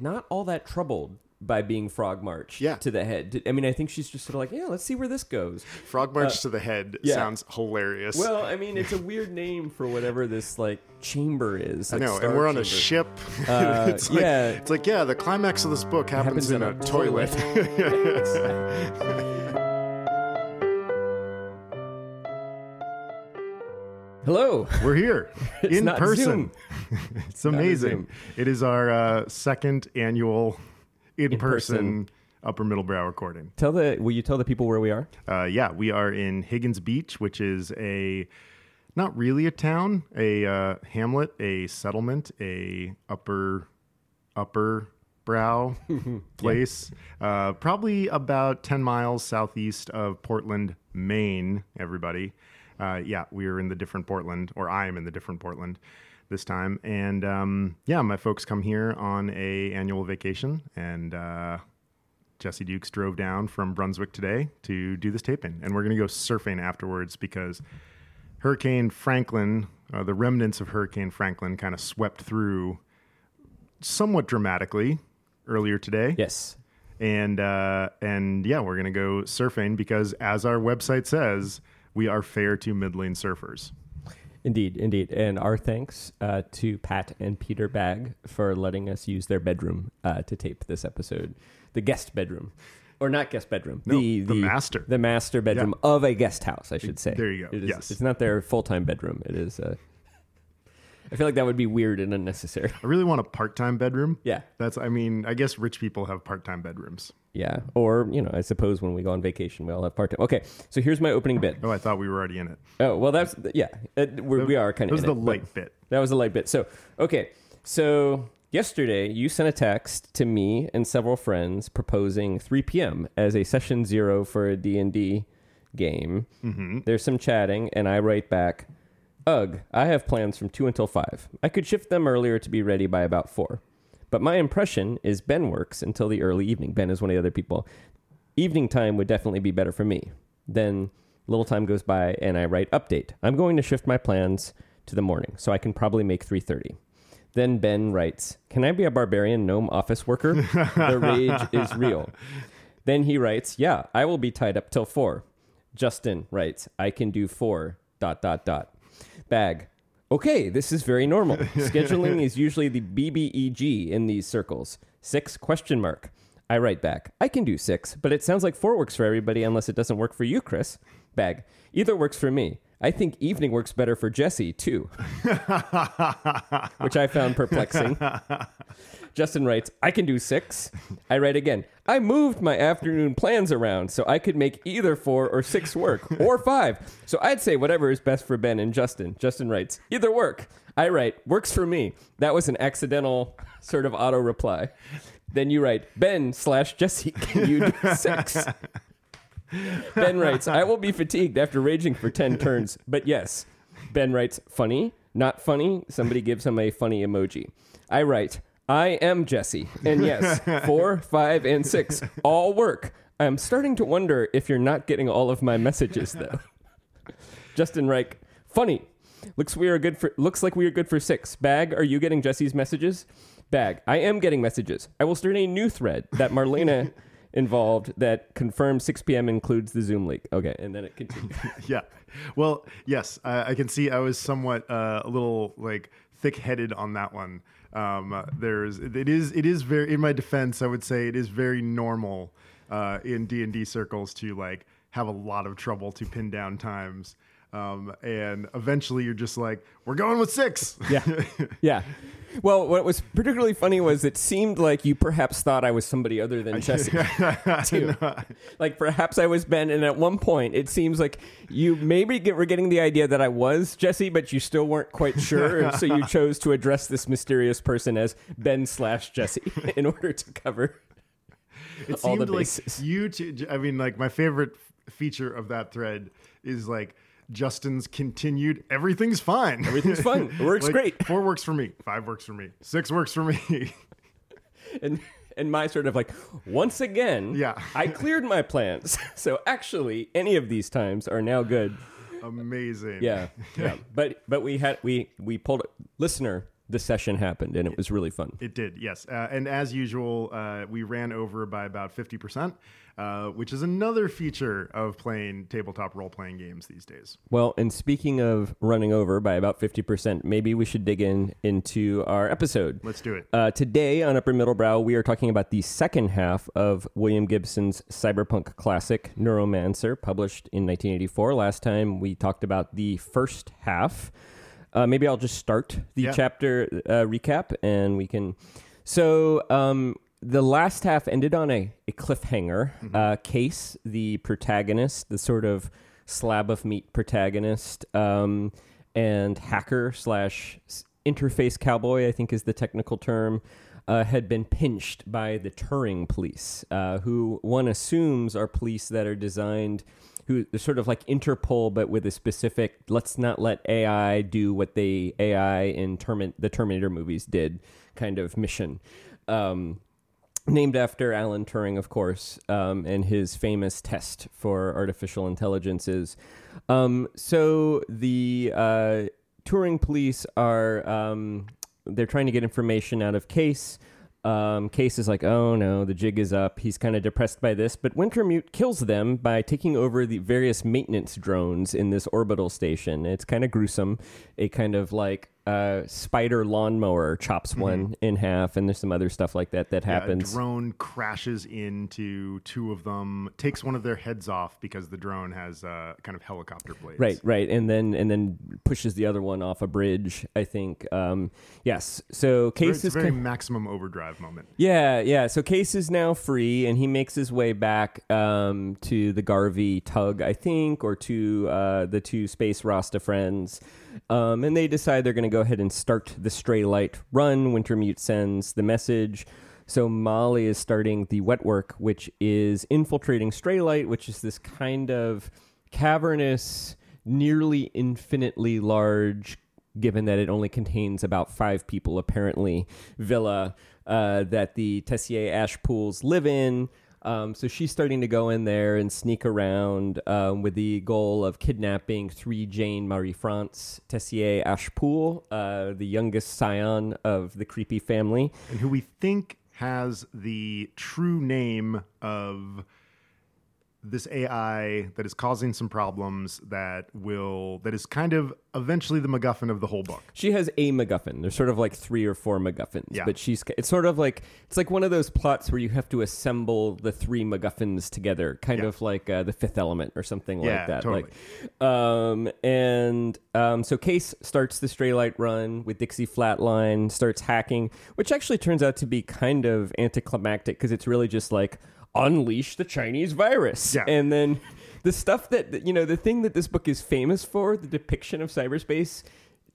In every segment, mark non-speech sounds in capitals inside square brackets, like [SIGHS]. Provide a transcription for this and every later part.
not all that troubled by being Frog March Yeah. to the head. I mean, I think she's just sort of like, yeah, let's see where this goes. Frog March to the head yeah. sounds hilarious. Well, I mean, it's a weird name for whatever this like chamber is. I know, and we're on a ship. [LAUGHS] Uh, it's like, yeah. it's like yeah, the climax of this book happens, Happens in, in a, a toilet. [LAUGHS] [LAUGHS] Hello. We're here [LAUGHS] It's in person. Zoom. [LAUGHS] it's amazing. It is our uh, second annual in-person upper middle brow recording. Tell the will you tell the people where we are? Uh, yeah, we are in Higgins Beach, which is a not really a town, a uh, hamlet, a settlement, a upper upper brow [LAUGHS] place. Uh, probably about ten miles southeast of Portland, Maine. Everybody, uh, yeah, we are in the different Portland, or I am in the different Portland this time, and um, yeah, my folks come here on a annual vacation, and. Uh, Jesse Dukes drove down from Brunswick today to do this taping, and we're going to go surfing afterwards because Hurricane Franklin, uh, the remnants of Hurricane Franklin, kind of swept through somewhat dramatically earlier today. Yes. And uh, and yeah, we're going to go surfing because, as our website says, we are fair to middling surfers. Indeed, indeed. And our thanks uh, to Pat and Peter Begg for letting us use their bedroom uh, to tape this episode. The guest bedroom. Or not guest bedroom. No, the master. The master bedroom of a guest house, I should say. There you go. It is, Yes. It's not their full time bedroom. It is. Uh, I feel like that would be weird and unnecessary. I really want a part-time bedroom. Yeah. That's. I mean, I guess rich people have part-time bedrooms. Yeah. Or, you know, I suppose when we go on vacation, we all have part time. Okay. So here's my opening bit. Oh, I thought we were already in it. Oh, well, that's, yeah. It, we're, we are kind That of. was the light bit. That was the light bit. So, okay. So, yesterday you sent a text to me and several friends proposing 3 p.m. as a session zero for a D&D game. Mm-hmm. There's some chatting, and I write back, Ugh, I have plans from 2 until 5. I could shift them earlier to be ready by about 4. But my impression is Ben works until the early evening. Ben is one of the other people. Evening time would definitely be better for me. Then little time goes by and I write update. I'm going to shift my plans to the morning, so I can probably make 3:30. Then Ben writes, "Can I be a barbarian gnome office worker? the rage is real." [LAUGHS] Then he writes, "Yeah, I will be tied up till 4." Justin writes, "I can do 4 dot dot dot." Begg. Okay, this is very normal. [LAUGHS] Scheduling is usually the BBEG in these circles. 6 question mark. I write back, I can do 6, but it sounds like 4 works for everybody unless it doesn't work for you, Chris. Begg. Either works for me. I think evening works better for Jesse, too. [LAUGHS] Which I found perplexing. [LAUGHS] Justin writes, I can do six. I write again, I moved my afternoon plans around so I could make either four or six work, [LAUGHS] or five. So I'd say whatever is best for Ben and Justin. Justin writes, either work. I write, works for me. That was an accidental sort of auto reply. Then you write, Ben slash Jesse, can you do six? [LAUGHS] Ben writes, I will be fatigued after raging for 10 turns, but yes. Ben writes, funny, not funny. Somebody gives him a funny emoji. I write, I am Jesse. And yes, [LAUGHS] four, five, and six all work. I'm starting to wonder if you're not getting all of my messages, though. [LAUGHS] Justin Reich, funny. Looks we are good for looks like we are good for six. Begg, are you getting Jesse's messages? Begg, I am getting messages. I will start a new thread that Marlena [LAUGHS] involved that confirms 6 p.m. includes the Zoom leak. Okay, and then it continues. yeah. Well, yes, I, I can see I was somewhat uh, a little like thick-headed on that one. Um, uh, there's it is it is very in my defense. I would say it is very normal uh, in D and D circles to like have a lot of trouble to pin down times. Um, and eventually you're just like, we're going with six. Yeah. [LAUGHS] Yeah. Well, what was particularly funny was it seemed like you perhaps thought I was somebody other than [LAUGHS] Jesse. too. Like perhaps I was Ben, and at one point it seems like you maybe get, were getting the idea that I was Jesse, but you still weren't quite sure, and so you [LAUGHS] chose to address this mysterious person as Ben slash Jesse in order to cover. it all the seemed like you two i mean like my favorite feature of that thread is like justin's continued everything's fine Everything's fine. [LAUGHS] It works Like, great. four works for me five works for me six works for me [LAUGHS] and and my sort of like once again Yeah. i cleared my plans [LAUGHS] so actually any of these times are now good amazing yeah yeah but but we had we we pulled listener the session happened, and it was really fun. It did, yes. Uh, and as usual, uh, we ran over by about 50%, uh, which is another feature of playing tabletop role playing games these days. Well, and speaking of running over by about 50%, maybe we should dig in into our episode. Let's do it. Uh, today on Upper Middle Brow, we are talking about the second half of William Gibson's cyberpunk classic, Neuromancer, published in 1984. Last time we talked about the first half. Uh, maybe I'll just start the Yeah. chapter uh, recap and we can. So, um, the last half ended on a, a cliffhanger. Uh, Case, the protagonist, the sort of slab of meat protagonist, um, and hacker slash interface cowboy, I think is the technical term, uh, had been pinched by the Turing police, uh, who one assumes are police that are designed who they're sort of like Interpol, but with a specific let's not let AI do what they AI in Termin- the Terminator movies did kind of mission. Um, named after Alan Turing, of course, um, and his famous test for artificial intelligences. Um, so the uh, Turing police are um, they're trying to get information out of Case. Um, Case is like, oh no, the jig is up. He's kind of depressed by this, but Wintermute kills them by taking over the various maintenance drones in this orbital station. It's kind of gruesome. A kind of like uh, spider lawnmower chops one in half, and there's some other stuff like that that Yeah, happens. Drone crashes into two of them, takes one of their heads off because the drone has uh, kind of helicopter blades. Right, right, and then and then pushes the other one off a bridge. I think. Um, yes. So Very- Case It's a is very maximum overdrive moment. yeah, yeah. So Case is now free, and he makes his way back um, to the Garvey tug, I think, or to uh, the two Space Rasta friends. Um, and they decide they're going to go ahead and start the Straylight run. Wintermute sends the message. So Molly is starting the wet work, which is infiltrating Straylight, which is this kind of cavernous, nearly infinitely large given that it only contains about five people, apparently, villa uh, that the Tessier Ashpools live in. Um, so she's starting to go in there and sneak around um, with the goal of kidnapping three Jane Marie France Tessier Ashpool, uh, the youngest scion of the creepy family. and who we think has the true name of this AI that is causing some problems that will that is kind of eventually the MacGuffin of the whole book. She has a MacGuffin. There's sort of like three or four MacGuffins, Yeah. but she's it's sort of like it's like one of those plots where you have to assemble the three MacGuffins together, kind Yeah. of like uh, the Fifth Element or something Yeah, like that. totally. Like, um, and um, so Case starts the Straylight run with Dixie Flatline, starts hacking, which actually turns out to be kind of anticlimactic because it's really just like unleash the Chinese virus, Yeah. and then the stuff that you know the thing that this book is famous for the depiction of cyberspace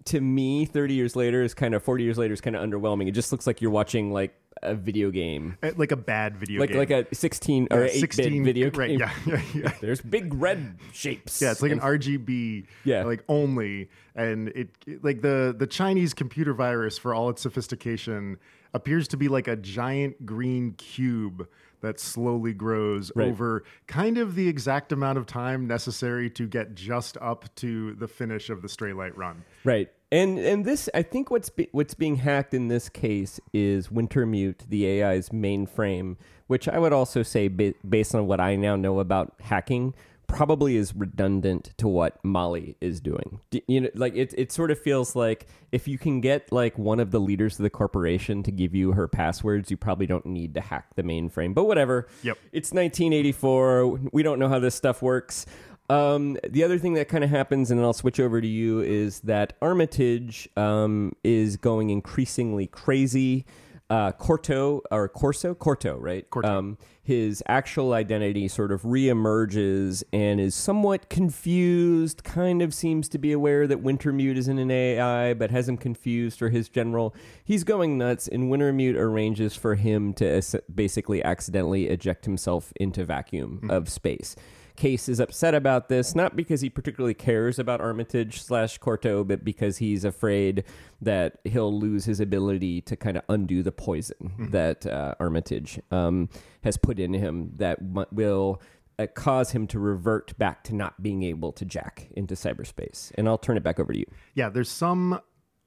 to me 30 years later is kind of 40 years later is kind of underwhelming it just looks like you're watching like a video game Uh, Like a bad video like game. like a 16 or Yeah, 8 bit video right, game yeah, [LAUGHS] yeah, yeah. [LAUGHS] there's big red shapes Yeah, it's like an RGB, Yeah. like only, and it it- like the the Chinese computer virus for all its sophistication appears to be like a giant green cube that slowly grows Right. over kind of the exact amount of time necessary to get just up to the finish of the Straylight run. Right. And and this I think what's be, what's being hacked in this case is Wintermute, the AI's mainframe, which I would also say ba- based on what I now know about hacking probably is redundant to what Molly is doing. You know like it it sort of feels like if you can get like one of the leaders of the corporation to give you her passwords, you probably don't need to hack the mainframe. But whatever. Yep. It's 1984. We don't know how this stuff works. Um, the other thing that kind of happens, and then I'll switch over to you, is that Armitage um, is going increasingly crazy. Uh, Corto or Corso, Corto, right? Corto. Um, his actual identity sort of reemerges and is somewhat confused. Kind of seems to be aware that Wintermute isn't an AI, but has him confused for his general. He's going nuts, and Wintermute arranges for him to basically accidentally eject himself into vacuum of space. Case is upset about this, not because he particularly cares about Armitage slash Corto, but because he's afraid that he'll lose his ability to kind of undo the poison that uh, Armitage um, has put in him that will uh, cause him to revert back to not being able to jack into cyberspace. And I'll turn it back over to you. Yeah, there's some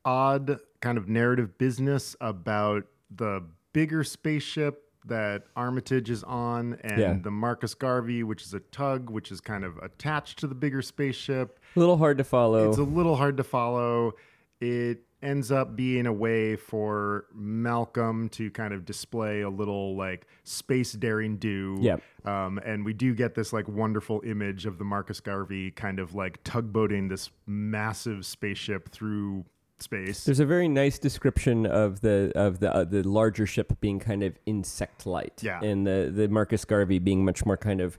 odd kind of narrative business about the bigger spaceship that Armitage is on, and Yeah. the Marcus Garvey, which is a tug, which is kind of attached to the bigger spaceship. A little hard to follow. It's a little hard to follow. It ends up being a way for Malcolm to kind of display a little like space daring do. Yep. Um, and we do get this like wonderful image of the Marcus Garvey kind of like tugboating this massive spaceship through space. There's a very nice description of the of the uh, the larger ship being kind of insect light, Yeah. and the the Marcus Garvey being much more kind of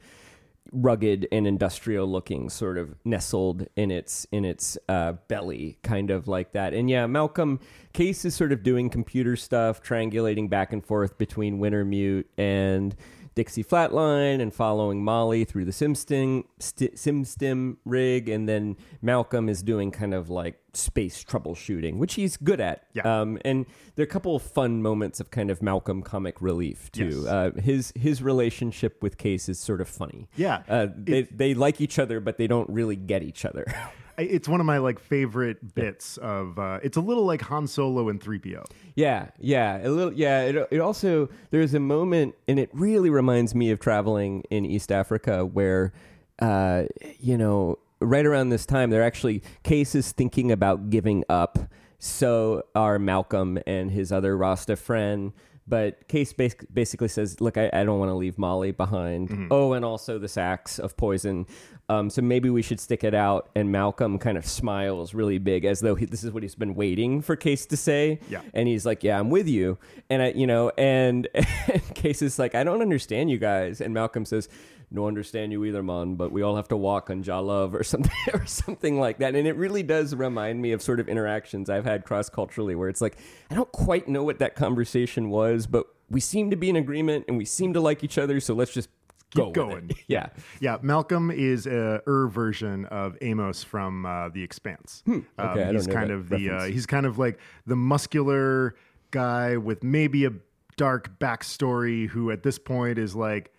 rugged and industrial looking, sort of nestled in its in its uh, belly, kind of like that. And yeah, Malcolm Case is sort of doing computer stuff, triangulating back and forth between Wintermute and Dixie Flatline and following Molly through the SimStim, st- SimStim rig, and then Malcolm is doing kind of like space troubleshooting, which he's good at. Yeah. Um, and there are a couple of fun moments of kind of Malcolm comic relief too. Yes. Uh, his his relationship with Case is sort of funny. Yeah. Uh, they they like each other, but they don't really get each other. [LAUGHS] It's one of my like favorite bits of. Uh, it's a little like Han Solo and 3PO. Yeah, yeah, a little. Yeah, it, it also there's a moment, and it really reminds me of traveling in East Africa, where, uh, you know, right around this time, they're actually cases thinking about giving up. So are Malcolm and his other Rasta friend. But Case basically says, "Look, I, I don't want to leave Molly behind. Oh, and also the sacks of poison. Um, so maybe we should stick it out." And Malcolm kind of smiles really big, as though he, this is what he's been waiting for Case to say. Yeah. And he's like, "Yeah, I'm with you." And I, you know, and, [LAUGHS] and Case is like, "I don't understand you guys." And Malcolm says, "No understand you either, man. But we all have to walk on Jah Love or [LAUGHS] something or something like that." And it really does remind me of sort of interactions I've had cross culturally, where it's like, I don't quite know what that conversation was, but we seem to be in agreement and we seem to like each other. So let's just go with going. [LAUGHS] Yeah. Yeah, Malcolm is a er version of Amos from uh, The Expanse. Um, Hmm. Okay, I don't he's kind of the uh, he's kind of like the muscular guy with maybe a dark backstory who at this point is like,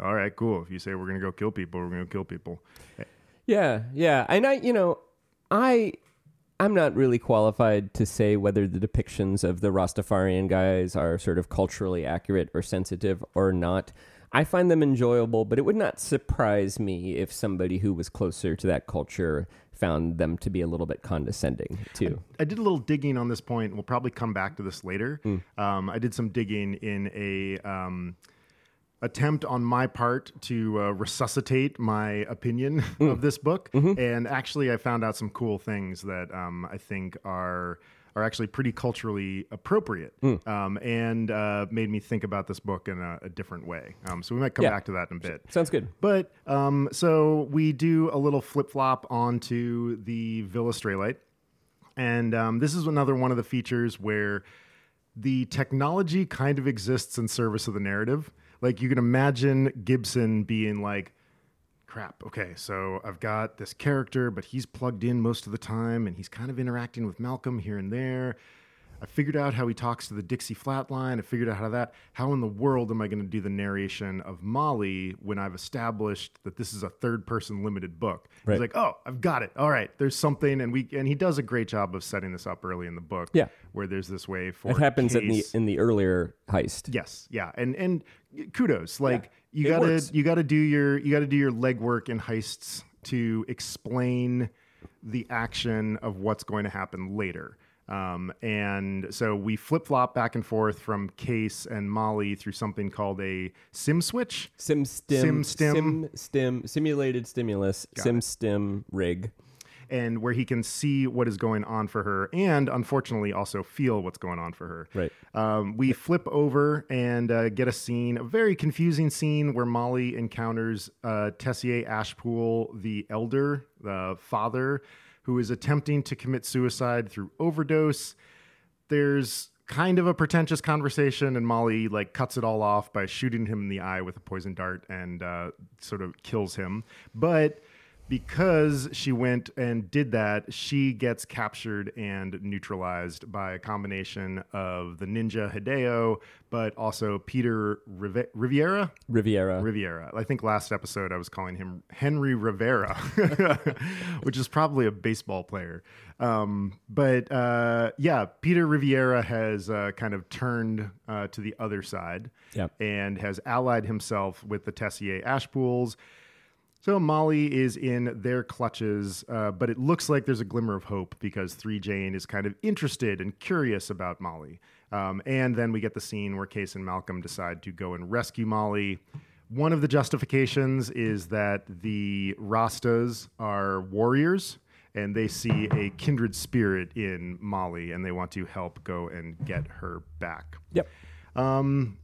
all right, cool. If you say we're gonna go kill people, we're gonna kill people. Yeah, yeah. And I, you know, I, I'm not really qualified to say whether the depictions of the Rastafarian guys are sort of culturally accurate or sensitive or not. I find them enjoyable, but it would not surprise me if somebody who was closer to that culture found them to be a little bit condescending too. I did a little digging on this point. We'll probably come back to this later. Hmm. Um, I did some digging in a um, attempt on my part to uh, resuscitate my opinion Hmm. of this book, Mm-hmm. and actually, I found out some cool things that um, I think are are actually pretty culturally appropriate, Hmm. um, and uh, made me think about this book in a, a different way. Um, so we might come Yeah. back to that in a bit. Sounds good. But um, so we do a little flip flop onto the Villa Straylight. And um, this is another one of the features where the technology kind of exists in service of the narrative. Like you can imagine Gibson being like, crap, okay, so I've got this character, but he's plugged in most of the time and he's kind of interacting with Malcolm here and there. I figured out how he talks to the Dixie Flatline. I figured out how that. How in the world am I going to do the narration of Molly when I've established that this is a third-person limited book? Right. He's like, "Oh, I've got it. All right, there's something," and we and he does a great job of setting this up early in the book. Yeah. where there's this way for It happens in the in the earlier heist. Yes, yeah, and and kudos. Like you it gotta works. you gotta do your you gotta do your legwork in heists to explain the action of what's going to happen later. Um, and so we flip flop back and forth from Case and Molly through something called a sim switch. Sim stim, Sim stim. sim stim, simulated stimulus, sim stim rig. and where he can see what is going on for her and unfortunately also feel what's going on for her. Right. Um, we flip over and uh, get a scene, a very confusing scene where Molly encounters uh, Tessier Ashpool, the elder, the father, who is attempting to commit suicide through overdose. There's kind of a pretentious conversation, and Molly like cuts it all off by shooting him in the eye with a poison dart and uh, sort of kills him. But because she went and did that, she gets captured and neutralized by a combination of the ninja Hideo, but also Peter Rive- Riviera. Riviera. Riviera. I think last episode I was calling him Henry Rivera, [LAUGHS] which is probably a baseball player. Um, but uh, yeah, Peter Riviera has uh, kind of turned uh, to the other side Yep. and has allied himself with the Tessier Ashpools. So Molly is in their clutches, uh, but it looks like there's a glimmer of hope because Three Jane is kind of interested and curious about Molly. Um, and then we get the scene where Case and Malcolm decide to go and rescue Molly. One of the justifications is that the Rastas are warriors and they see a kindred spirit in Molly and they want to help go and get her back. Yep. Um,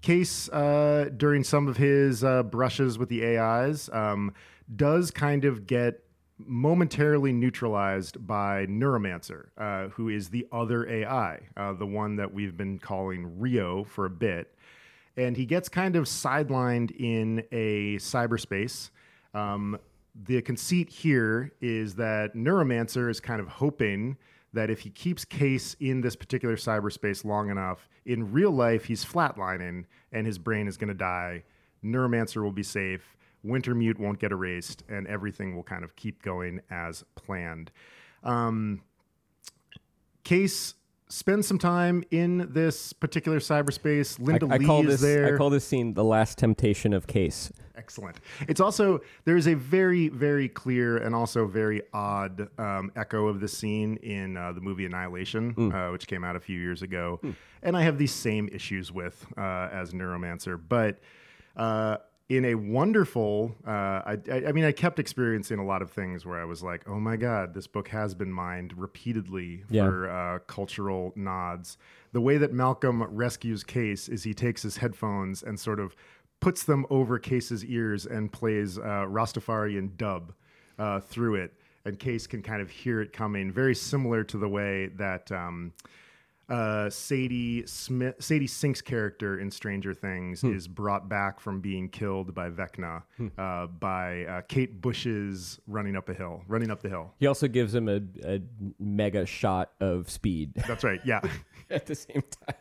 Case, uh, during some of his uh, brushes with the AIs, um, does kind of get momentarily neutralized by Neuromancer, uh, who is the other AI, uh, the one that we've been calling Rio for a bit. And he gets kind of sidelined in a cyberspace. Um, the conceit here is that Neuromancer is kind of hoping that if he keeps Case in this particular cyberspace long enough, in real life he's flatlining and his brain is going to die. Neuromancer will be safe. Wintermute won't get erased, and everything will kind of keep going as planned. Um, Case spends some time in this particular cyberspace. Linda I, I Lee call is this there. I call this scene the last temptation of Case. Excellent. It's also there's a very very clear and also very odd um, echo of the scene in uh, the movie Annihilation, uh, which came out a few years ago, and I have these same issues with uh, as Neuromancer, but. In a wonderful, uh, I, I, mean, I kept experiencing a lot of things where I was like, "Oh my god, this book has been mined repeatedly Yeah. for uh, cultural nods." The way that Malcolm rescues Case is he takes his headphones and sort of puts them over Case's ears and plays uh, Rastafarian dub uh, through it, and Case can kind of hear it coming. Very similar to the way that um, uh, Sadie Smith, Sadie Sink's character in Stranger Things is brought back from being killed by Vecna uh, by uh, Kate Bush's running up a hill, running up the hill. He also gives him a, a mega shot of speed That's right. Yeah. [LAUGHS] at the same time.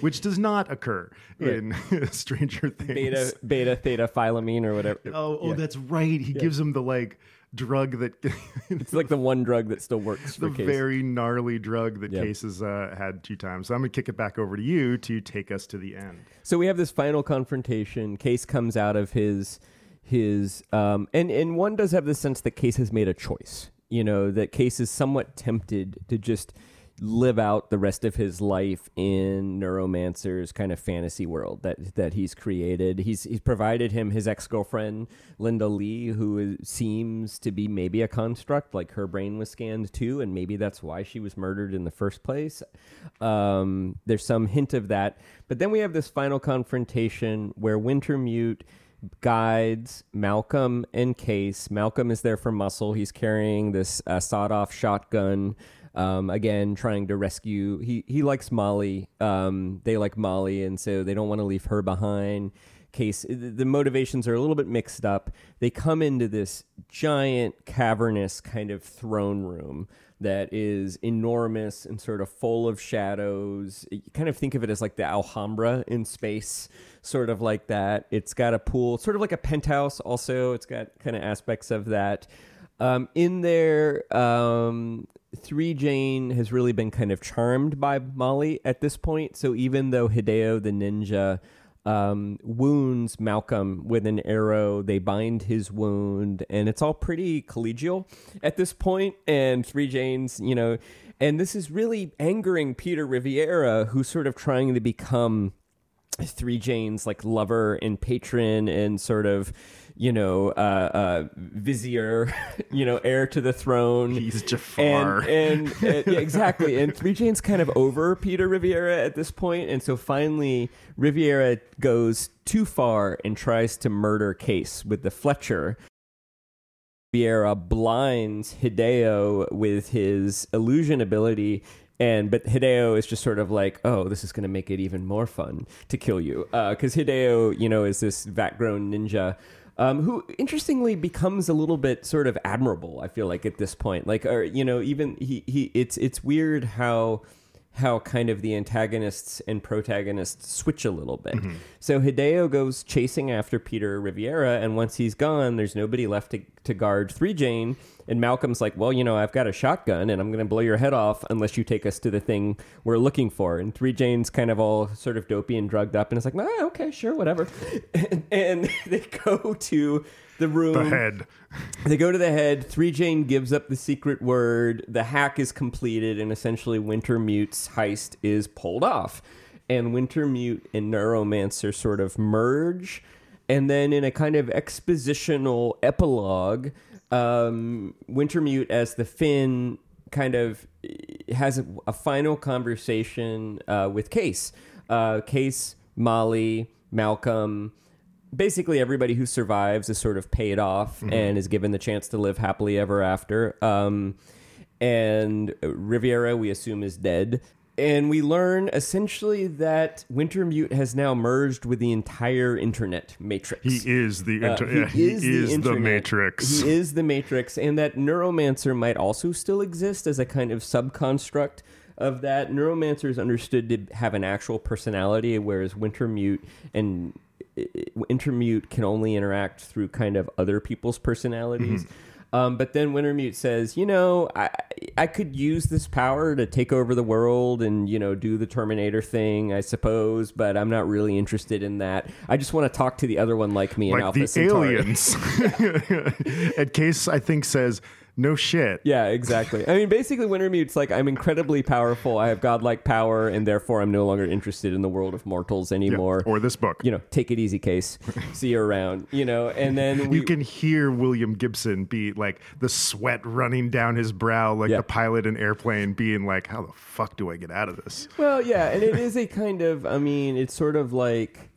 Which does not occur in [LAUGHS] Stranger Things. Beta, beta, theta, phylamine, or whatever. Oh, oh, that's right. He gives him the like drug that [LAUGHS] It's like the one drug that still works the for Case. very gnarly drug that Yep. Case has uh, had two times. So I'm gonna kick it back over to you to take us to the end. So we have this final confrontation. Case comes out of his his um, and and one does have the sense that Case has made a choice. You know that Case is somewhat tempted to just live out the rest of his life in Neuromancer's kind of fantasy world that that he's created. He's he's provided him his ex girlfriend Linda Lee, who is, seems to be maybe a construct. Like her brain was scanned too, and maybe that's why she was murdered in the first place. Um, there's some hint of that, but then we have this final confrontation where Wintermute guides Malcolm and Case. Malcolm is there for muscle. He's carrying this uh, sawed-off shotgun. Um, again, trying to rescue. He he likes Molly. Um, they like Molly, and so they don't want to leave her behind. Case the motivations are a little bit mixed up. They come into this giant cavernous kind of throne room that is enormous and sort of full of shadows. You kind of think of it as like the Alhambra in space, sort of like that. It's got a pool, sort of like a penthouse, also. It's got kind of aspects of that. Um, in there, um, Three Jane has really been kind of charmed by Molly at this point. So even though Hideo the ninja um, wounds Malcolm with an arrow. They bind his wound, and it's all pretty collegial at this point. And Three Janes, you know, and this is really angering Peter Riviera, who's sort of trying to become Three Jane's like lover and patron and sort of, you know, uh, uh, vizier, [LAUGHS] you know, heir to the throne. He's Jafar. And, and uh, yeah, exactly. And Three Jane's kind of over Peter Riviera at this point, and so finally Riviera goes too far and tries to murder Case with the Fletcher. Riviera blinds Hideo with his illusion ability. And but Hideo is just sort of like, oh, this is going to make it even more fun to kill you, because Hideo, you know, is this vat-grown ninja. Um, who interestingly becomes a little bit sort of admirable. I feel like at this point, like, or you know, even he he. It's it's weird how how kind of the antagonists and protagonists switch a little bit. Mm-hmm. So Hideo goes chasing after Peter Riviera, and once he's gone, there's nobody left to, to guard Three Jane. And Malcolm's like, Well, you know, I've got a shotgun and I'm going to blow your head off unless you take us to the thing we're looking for. And Three Jane's kind of all sort of dopey and drugged up, and it's like, ah, Okay, sure, whatever. and, [LAUGHS] and they go to the room. The head. They go to the head. Three Jane gives up the secret word. The hack is completed, and essentially Wintermute's heist is pulled off. And Wintermute and Neuromancer sort of merge. And then in a kind of expositional epilogue, um, Wintermute as the Finn kind of has a, a final conversation uh, with Case. Uh, Case, Molly, Malcolm, basically everybody who survives is sort of paid off and is given the chance to live happily ever after. Um, and Riviera, we assume, is dead. And we learn essentially that Wintermute has now merged with the entire internet matrix. He is the Uh, inter- yeah, he is, the, internet. Matrix. He is the Matrix, and that Neuromancer might also still exist as a kind of subconstruct of that. Neuromancer is understood to have an actual personality, whereas Wintermute and Wintermute can only interact through kind of other people's personalities. Um, but then Wintermute says, you know, I I could use this power to take over the world and you know do the Terminator thing, I suppose. But I'm not really interested in that. I just want to talk to the other one like me in Alpha the Centauri. aliens. [LAUGHS] [LAUGHS] Ed Case, I think, says, no shit. Yeah, exactly. I mean, basically, Wintermute's like, I'm incredibly powerful. I have godlike power, and therefore, I'm no longer interested in the world of mortals Yeah, anymore. Or this book. you know, take it easy, case. [LAUGHS] See you around. You know, and then we, you can hear William Gibson be like the sweat running down his brow, like Yeah. the pilot in airplane, being like, "How the fuck do I get out of this?" Well, yeah, and it is a kind of. I mean, it's sort of like.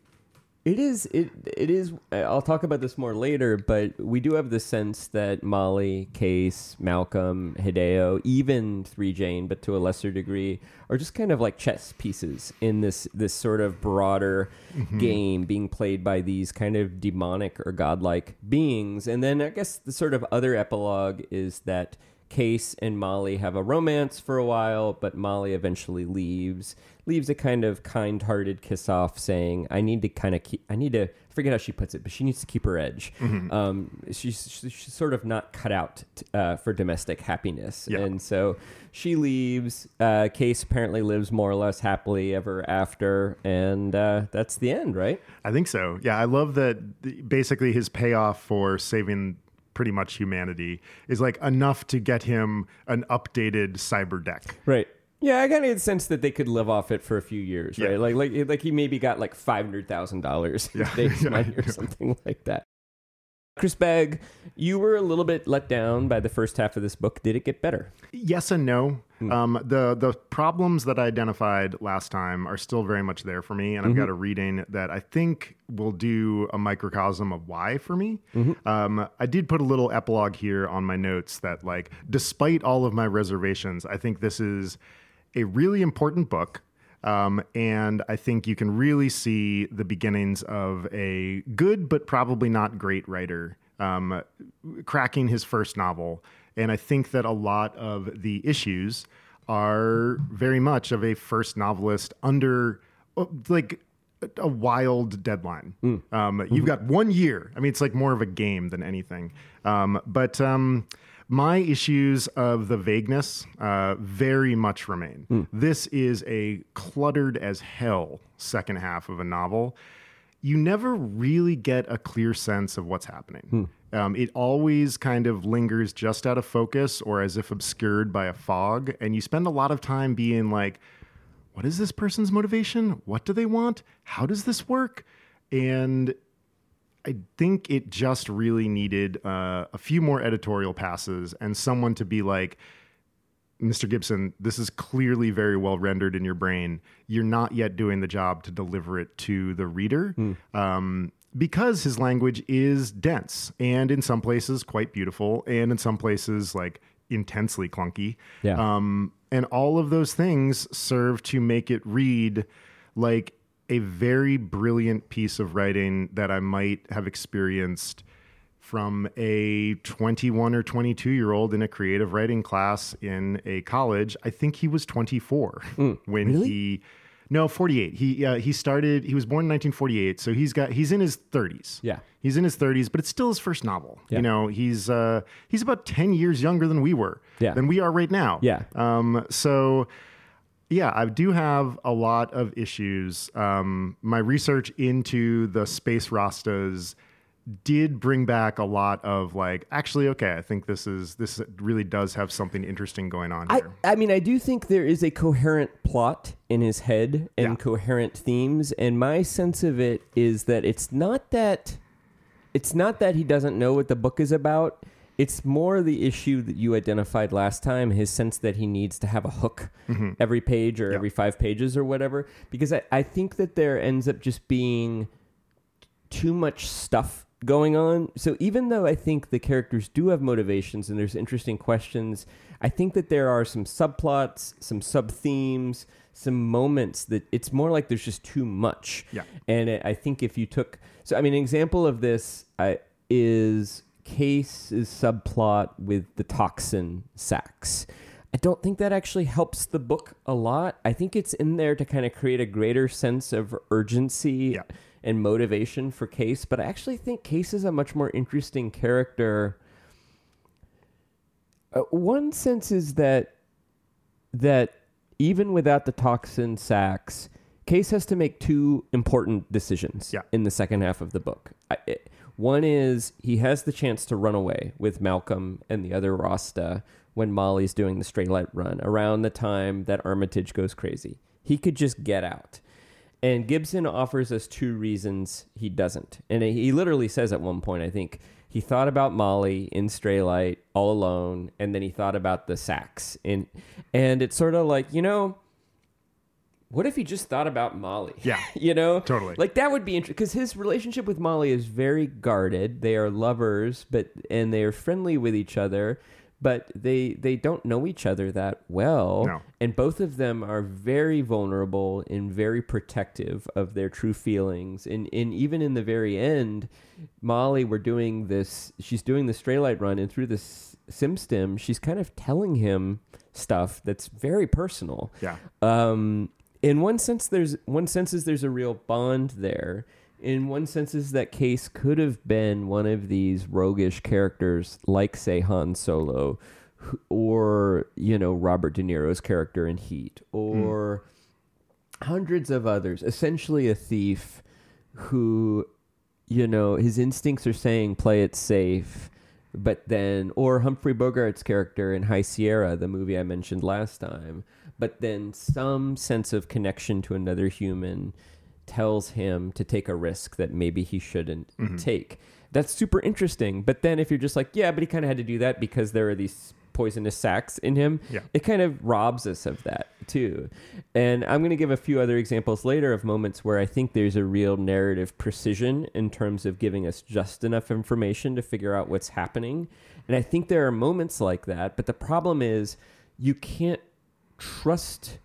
It is. It. It is. I'll talk about this more later, but we do have the sense that Molly, Case, Malcolm, Hideo, even Three Jane, but to a lesser degree, are just kind of like chess pieces in this this sort of broader mm-hmm. game being played by these kind of demonic or godlike beings. And then I guess the sort of other epilogue is that Case and Molly have a romance for a while, but Molly eventually leaves. Leaves a kind of kind-hearted kiss off, saying, "I need to kind of keep. I need to I forget how she puts it, but she needs to keep her edge. Um, she's, she's she's sort of not cut out t- uh, for domestic happiness, Yeah. and so she leaves. Uh, Case apparently lives more or less happily ever after, and uh, that's the end, right? I think so. Yeah, I love that. the- Basically, his payoff for saving pretty much humanity is like enough to get him an updated cyber deck. Right. Yeah, I got the sense that they could live off it for a few years, right? Yeah. Like, like, like he maybe got like five hundred thousand dollars in today's Yeah. [LAUGHS] money or something like that. Chris Begg, you were a little bit let down by the first half of this book. Did it get better? Yes and no. Um, the the problems that I identified last time are still very much there for me, and I've got a reading that I think will do a microcosm of why for me. Um, I did put a little epilogue here on my notes that, like, despite all of my reservations, I think this is a really important book. Um, and I think you can really see the beginnings of a good but probably not great writer um, cracking his first novel. And I think that a lot of the issues are very much of a first novelist under uh, like a wild deadline. Um, You've got one year. I mean, it's like more of a game than anything. Um, but um, my issues of the vagueness uh, very much remain. This is a cluttered as hell second half of a novel. You never really get a clear sense of what's happening. Um, it always kind of lingers just out of focus or as if obscured by a fog. And you spend a lot of time being like, what is this person's motivation? What do they want? How does this work? And I think it just really needed uh, a few more editorial passes and someone to be like, Mr. Gibson, this is clearly very well rendered in your brain. You're not yet doing the job to deliver it to the reader. Um, because his language is dense and in some places quite beautiful and in some places like intensely clunky. Yeah. Um, and all of those things serve to make it read like a very brilliant piece of writing that I might have experienced from a 21 or 22 year old in a creative writing class in a college. I think he was 24 Mm, when he no 48. He uh, he started. He was born in 1948, so he's got he's in his 30s. Yeah. he's in his 30s, but it's still his first novel. Yeah. You know, he's uh, he's about 10 years younger than we were. Yeah. than we are right now. Yeah. Um, so yeah, I do have a lot of issues. Um, my research into the space Rastas did bring back a lot of like, actually, okay, I think this is this really does have something interesting going on I, here. I mean, I do think there is a coherent plot in his head and Yeah. coherent themes, and my sense of it is that it's not that it's not that he doesn't know what the book is about. It's more the issue that you identified last time, his sense that he needs to have a hook mm-hmm. every page or Yeah. every five pages or whatever. Because I, I think that there ends up just being too much stuff going on. So even though I think the characters do have motivations and there's interesting questions, I think that there are some subplots, some sub themes, some moments that it's more like there's just too much. Yeah. And I I think if you took so I mean an example of this I, is Case's subplot with the toxin sacks. I don't think that actually helps the book a lot. I think it's in there to kind of create a greater sense of urgency Yeah. and motivation for Case, but I actually think Case is a much more interesting character. Uh, one sense is that that even without the toxin sacks, Case has to make two important decisions Yeah. in the second half of the book. I, it, one is he has the chance to run away with Malcolm and the other Rasta when Molly's doing the Straylight run around the time that Armitage goes crazy. He could just get out. And Gibson offers us two reasons he doesn't. And he literally says at one point, I think, he thought about Molly in Straylight all alone, and then he thought about the sacks. And, and it's sort of like, you know, what if he just thought about Molly? Yeah. [LAUGHS] you know? Totally. Like that would be interesting because his relationship with Molly is very guarded. They are lovers, but and they are friendly with each other, but they they don't know each other that well. No. And both of them are very vulnerable and very protective of their true feelings. And, and even in the very end, Molly, we're doing this, she's doing the Straylight run, and through this sim stim, she's kind of telling him stuff that's very personal. Yeah. Um, in one sense, there's one sense is there's a real bond there. In one sense, is that Case could have been one of these roguish characters, like say Han Solo, or you know Robert De Niro's character in Heat, hmm. or hundreds of others. Essentially, a thief who, you know, his instincts are saying play it safe, but then, or Humphrey Bogart's character in High Sierra, the movie I mentioned last time, but then some sense of connection to another human tells him to take a risk that maybe he shouldn't mm-hmm. take. That's super interesting. But then if you're just like, yeah, but he kind of had to do that because there are these poisonous sacs in him, Yeah. it kind of robs us of that too. And I'm going to give a few other examples later of moments where I think there's a real narrative precision in terms of giving us just enough information to figure out what's happening. And I think there are moments like that, but the problem is you can't trust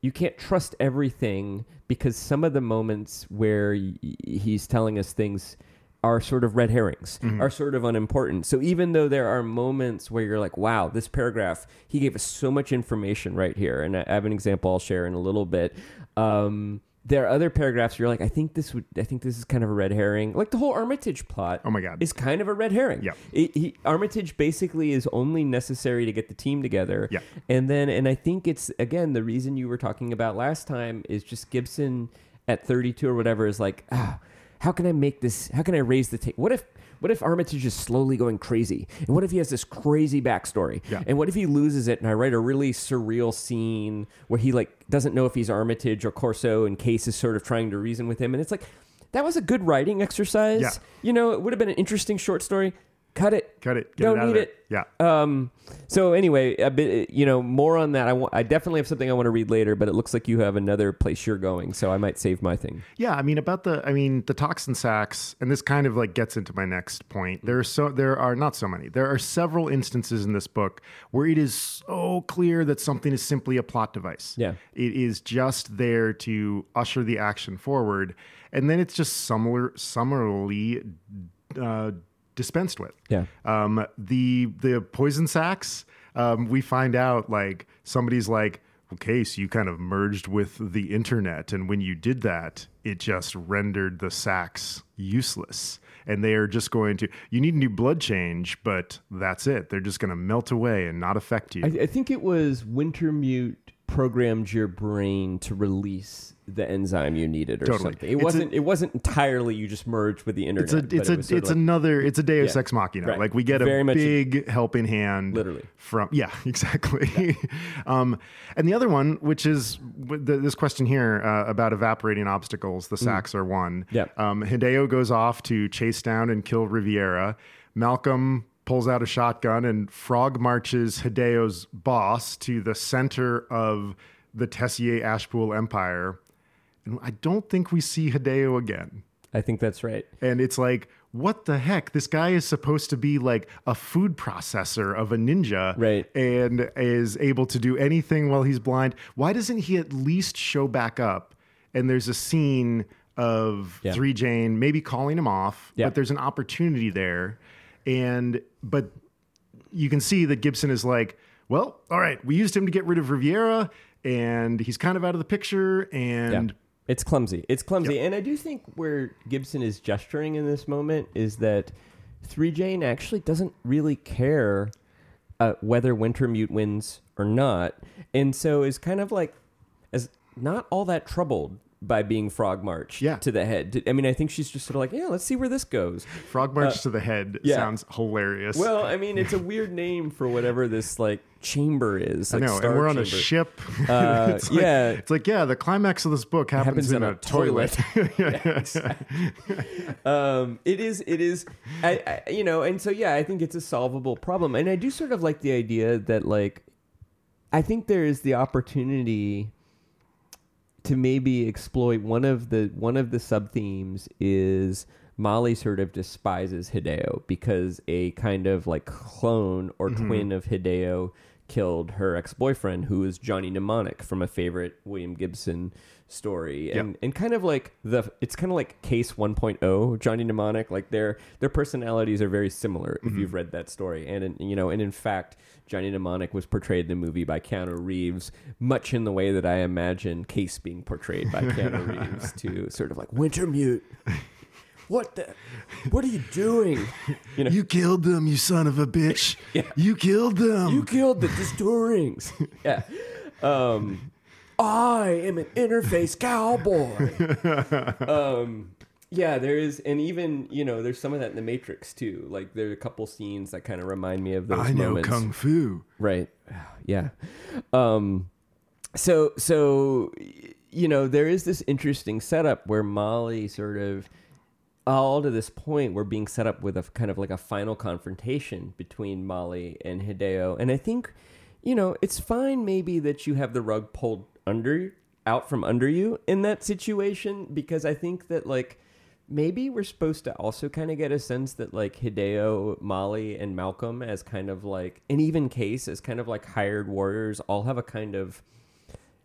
you can't trust everything because some of the moments where y- he's telling us things are sort of red herrings, are sort of unimportant. So even though there are moments where you're like, wow, this paragraph, he gave us so much information right here. And I have an example I'll share in a little bit. Um, there are other paragraphs where you're like, I think this would, I think this is kind of a red herring. Like the whole Armitage plot Oh my God. is kind of a red herring. Yeah. It- he, Armitage basically is only necessary to get the team together. Yeah. And then, and I think it's again the reason you were talking about last time is just Gibson at 32 or whatever is like, ah, how can I make this? How can I raise the take? What if, what if Armitage is slowly going crazy? And what if he has this crazy backstory? Yeah. And what if he loses it? And I write a really surreal scene where he like doesn't know if he's Armitage or Corso, and Case is sort of trying to reason with him, and it's like. That was a good writing exercise. Yeah. You know, it would have been an interesting short story. Cut it. Cut it. Get Don't it out need it. Yeah. Um. So anyway, a bit, you know, more on that. I want. I definitely have something I want to read later, but it looks like you have another place you're going, so I might save my thing. Yeah, I mean about the I mean the toxin sacks, and this kind of like gets into my next point. There are so there are not so many. There are several instances in this book where it is so clear that something is simply a plot device. Yeah. It is just there to usher the action forward, and then it's just summer, summarily uh, dispensed with. Yeah. Um, the the poison sacks, um, we find out like somebody's like, okay, so you kind of merged with the internet, and when you did that, it just rendered the sacks useless. And they are just going to. You need a new blood change, but that's it. They're just going to melt away and not affect you. I, I think it was Wintermute programmed your brain to release the enzyme you needed or Totally. something. It It's wasn't. it wasn't entirely you just merged with the internet. it's a but it's it a was sort of it's like- another it's a Deus Yeah. ex machina. Right. Like we get Very a much a- big helping hand, Literally. from yeah [LAUGHS] exactly. [LAUGHS] um, and the other one, which is with the, this question here uh, about evaporating obstacles, the sacks are one. Mm. Yeah. Um, Hideo goes off to chase down and kill Riviera. Malcolm pulls out a shotgun and frog marches Hideo's boss to the center of the Tessier Ashpool Empire. And I don't think we see Hideo again. I think that's right. And it's like, what the heck? This guy is supposed to be like a food processor of a ninja, Right. And is able to do anything while he's blind. Why doesn't he at least show back up? And there's a scene of Yeah. Three Jane maybe calling him off, Yeah. but there's an opportunity there. And but you can see that Gibson is like, well, all right, we used him to get rid of Riviera, and he's kind of out of the picture. And Yeah. It's clumsy. It's clumsy. And I do think where Gibson is gesturing in this moment is that 3 Jane actually doesn't really care uh, whether Wintermute wins or not. And so is kind of like as not all that troubled by being frog March Yeah. to the head. I mean, I think she's just sort of like, yeah, let's see where this goes. Frog March to the Head Uh, yeah. sounds hilarious. Well, I mean, it's a weird name for whatever this like chamber is. I know, and we're on a ship. [LAUGHS] Uh, it's like, yeah. it's like yeah, the climax of this book happens, happens in, a, toilet. [LAUGHS] [LAUGHS] um, it is it is I, I you know and so yeah i think it's a solvable problem and i do sort of like the idea that like i think there is the opportunity to maybe exploit one of the one of the sub themes is Molly sort of despises Hideo because a kind of like clone or mm-hmm. twin of Hideo killed her ex-boyfriend who is Johnny Mnemonic from a favorite William Gibson story and and kind of like the it's kind of like case 1.0 Johnny Mnemonic like their their personalities are very similar if you've read that story and in, you know and in fact Johnny Mnemonic was portrayed in the movie by Keanu Reeves much in the way that I imagine Case being portrayed by [LAUGHS] Keanu Reeves to sort of like Wintermute what the what are you doing [LAUGHS] you know you killed them, you son of a bitch. [LAUGHS] Yeah. You killed them. You killed the Distorings. yeah. Um, I am an interface cowboy. [LAUGHS] um, yeah, there is, and even you know, there's some of that in the Matrix too. Like there are a couple scenes that kind of remind me of those I know moments. kung fu. Right. Yeah. Um so so you know, there is this interesting setup where Molly sort of all to this point we're being set up with a kind of like a final confrontation between Molly and Hideo. And I think, you know, it's fine maybe that you have the rug pulled under out from under you in that situation because I think that like maybe we're supposed to also kind of get a sense that like Hideo, Molly, and Maelcum as kind of like an even case as kind of like hired warriors all have a kind of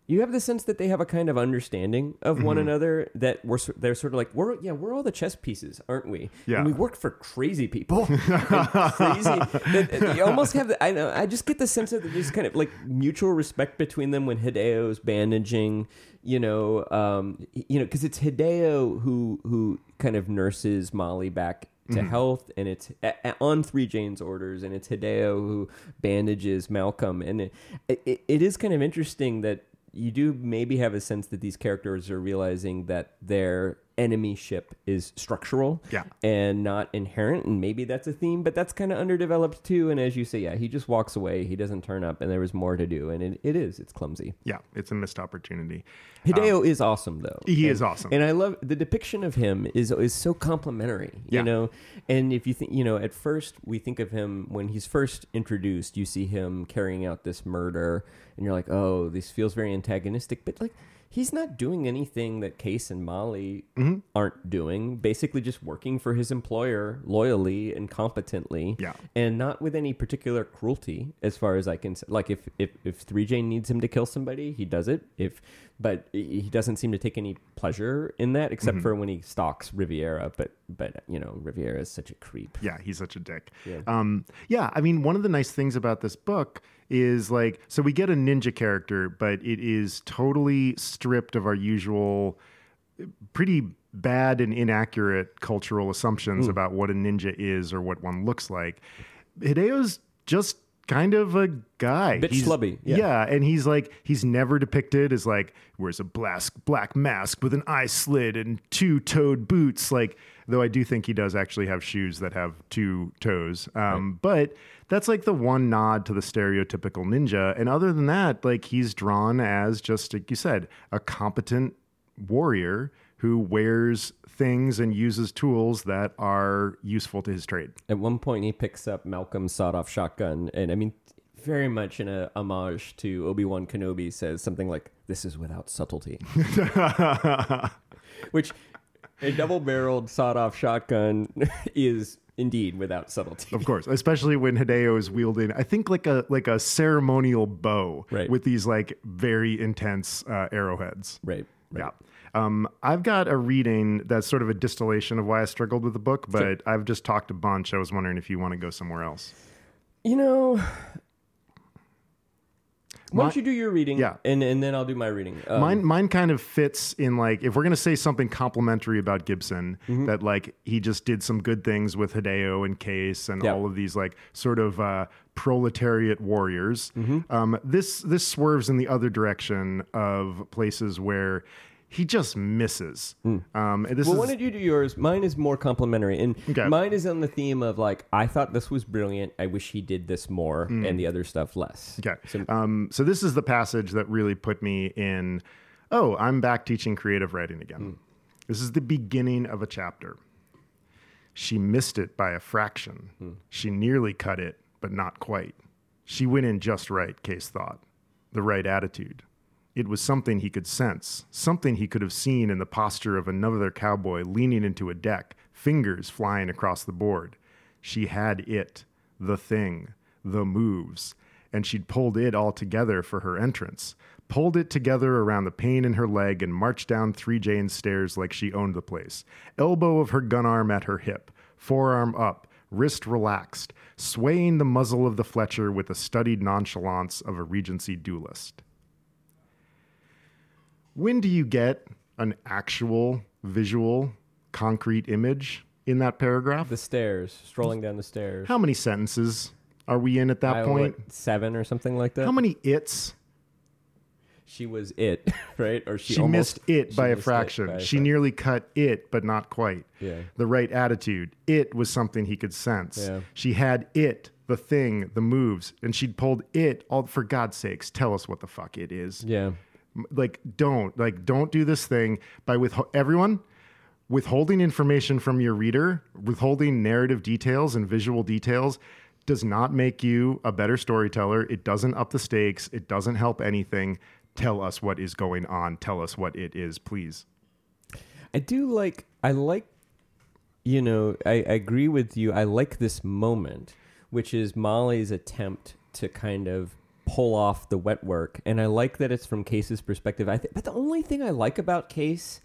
you have the sense that they have a kind of understanding of one Mm-hmm. another that we're they're sort of like we're yeah we're all the chess pieces aren't we Yeah. and we work for crazy people [LAUGHS] [LAUGHS] crazy that- you almost have the I know I just get the sense of just kind of like mutual respect between them when Hideo's bandaging you know um you know because it's Hideo who who kind of nurses Molly back to health and it's a, a- on three Jane's orders and it's Hideo who bandages Maelcum and it, it, it is kind of interesting that you do maybe have a sense that these characters are realizing that their enemy ship is structural Yeah. and not inherent and maybe that's a theme but that's kind of underdeveloped too and as you say yeah he just walks away he doesn't turn up and there was more to do and it, it is it's clumsy Yeah, it's a missed opportunity. hideo um, is awesome though He And- is awesome. and i love the depiction of him is is so complimentary you Yeah. know and if you think you know at first we think of him when he's first introduced you see him carrying out this murder and you're like oh this feels very antagonistic but like he's not doing anything that case and molly Mm-hmm. aren't doing basically just working for his employer loyally and competently Yeah. and not with any particular cruelty as far as i can like if if if 3j needs him to kill somebody he does it if but he doesn't seem to take any pleasure in that except for when he stalks riviera but but you know riviera is such a creep Yeah, he's such a dick. Yeah. Um, yeah, I mean, one of the nice things about this book is like, so we get a ninja character, but it is totally stripped of our usual, pretty bad and inaccurate cultural assumptions Hmm. about what a ninja is or what one looks like. Hideo's just kind of a guy. Bit He's- schlubby, yeah. yeah, and he's like he's never depicted as like wears a black black mask with an eye slit and two toed boots. Like though I do think he does actually have shoes that have two toes. Um, But that's like the one nod to the stereotypical ninja. And other than that, like he's drawn as just like you said, a competent warrior who wears things and uses tools that are useful to his trade. at one point he picks up Maelcum's sawed-off shotgun and i mean very much in a homage to obi-wan kenobi says something like this is without subtlety [LAUGHS] which a double-barreled sawed-off shotgun [LAUGHS] is indeed without subtlety Of course, especially when Hideo is wielding, I think like a like a ceremonial bow Right. with these like very intense uh, arrowheads. right, right. Yeah. Um, I've got a reading that's sort of a distillation of why I struggled with the book, but I've just talked a bunch. I was wondering if you want to go somewhere else. You know, why don't you do your reading? Yeah. and and then I'll do my reading. Um, mine, mine kind of fits in like if we're gonna say something complimentary about Gibson, Mm-hmm. that like he just did some good things with Hideo and Case and Yeah. all of these like sort of uh, proletariat warriors. Mm-hmm. Um, this this swerves in the other direction of places where he just misses. Um, this Hmm. Well, why is don't you do yours? Mine is more complimentary, and Okay. mine is on the theme of like I thought this was brilliant. I wish he did this more, and the other stuff less. Okay. So- um, so this is the passage that really put me in. Oh, I'm back teaching creative writing again. This is the beginning of a chapter. She missed it by a fraction. She nearly cut it, but not quite. She went in just right, Case thought. The right attitude. It was something he could sense, something he could have seen in the posture of another cowboy leaning into a deck, fingers flying across the board. She had it, the thing, the moves, and she'd pulled it all together for her entrance. Pulled it together around the pain in her leg and marched down Three Jane's stairs like she owned the place. Elbow of her gun arm at her hip, forearm up, wrist relaxed, swaying the muzzle of the Fletcher with the studied nonchalance of a Regency duelist. When do you get an actual visual, concrete image in that paragraph? the stairs, strolling down the stairs. How many sentences are we in at that I- point? what, seven or something like that. How many its? she was it, [LAUGHS] right? Or she, She, almost, missed it she by a fraction. by a she nearly cut it, but not quite. Yeah. The right attitude. It was something he could sense. Yeah. She had it, the thing, the moves, and she'd pulled it all for God's sakes, tell us what the fuck it is. Yeah. Like don't, like don't do this thing by with everyone withholding information from your reader, withholding narrative details and visual details does not make you a better storyteller. It doesn't up the stakes. It doesn't help anything. Tell us what is going on. Tell us what it is, please. I do like I like you know, I, I agree with you. I like this moment, which is Molly's attempt to kind of pull off the wet work. And I like that it's from Case's perspective. I th- but the only thing I like about Case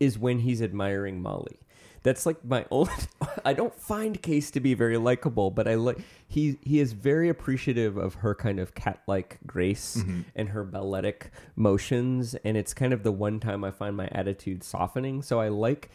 is when he's admiring Molly. That's like my [LAUGHS] only. I don't find Case to be very likable, but I like he he is very appreciative of her kind of cat like grace mm-hmm. and her balletic motions, and it's kind of the one time I find my attitude softening. So I like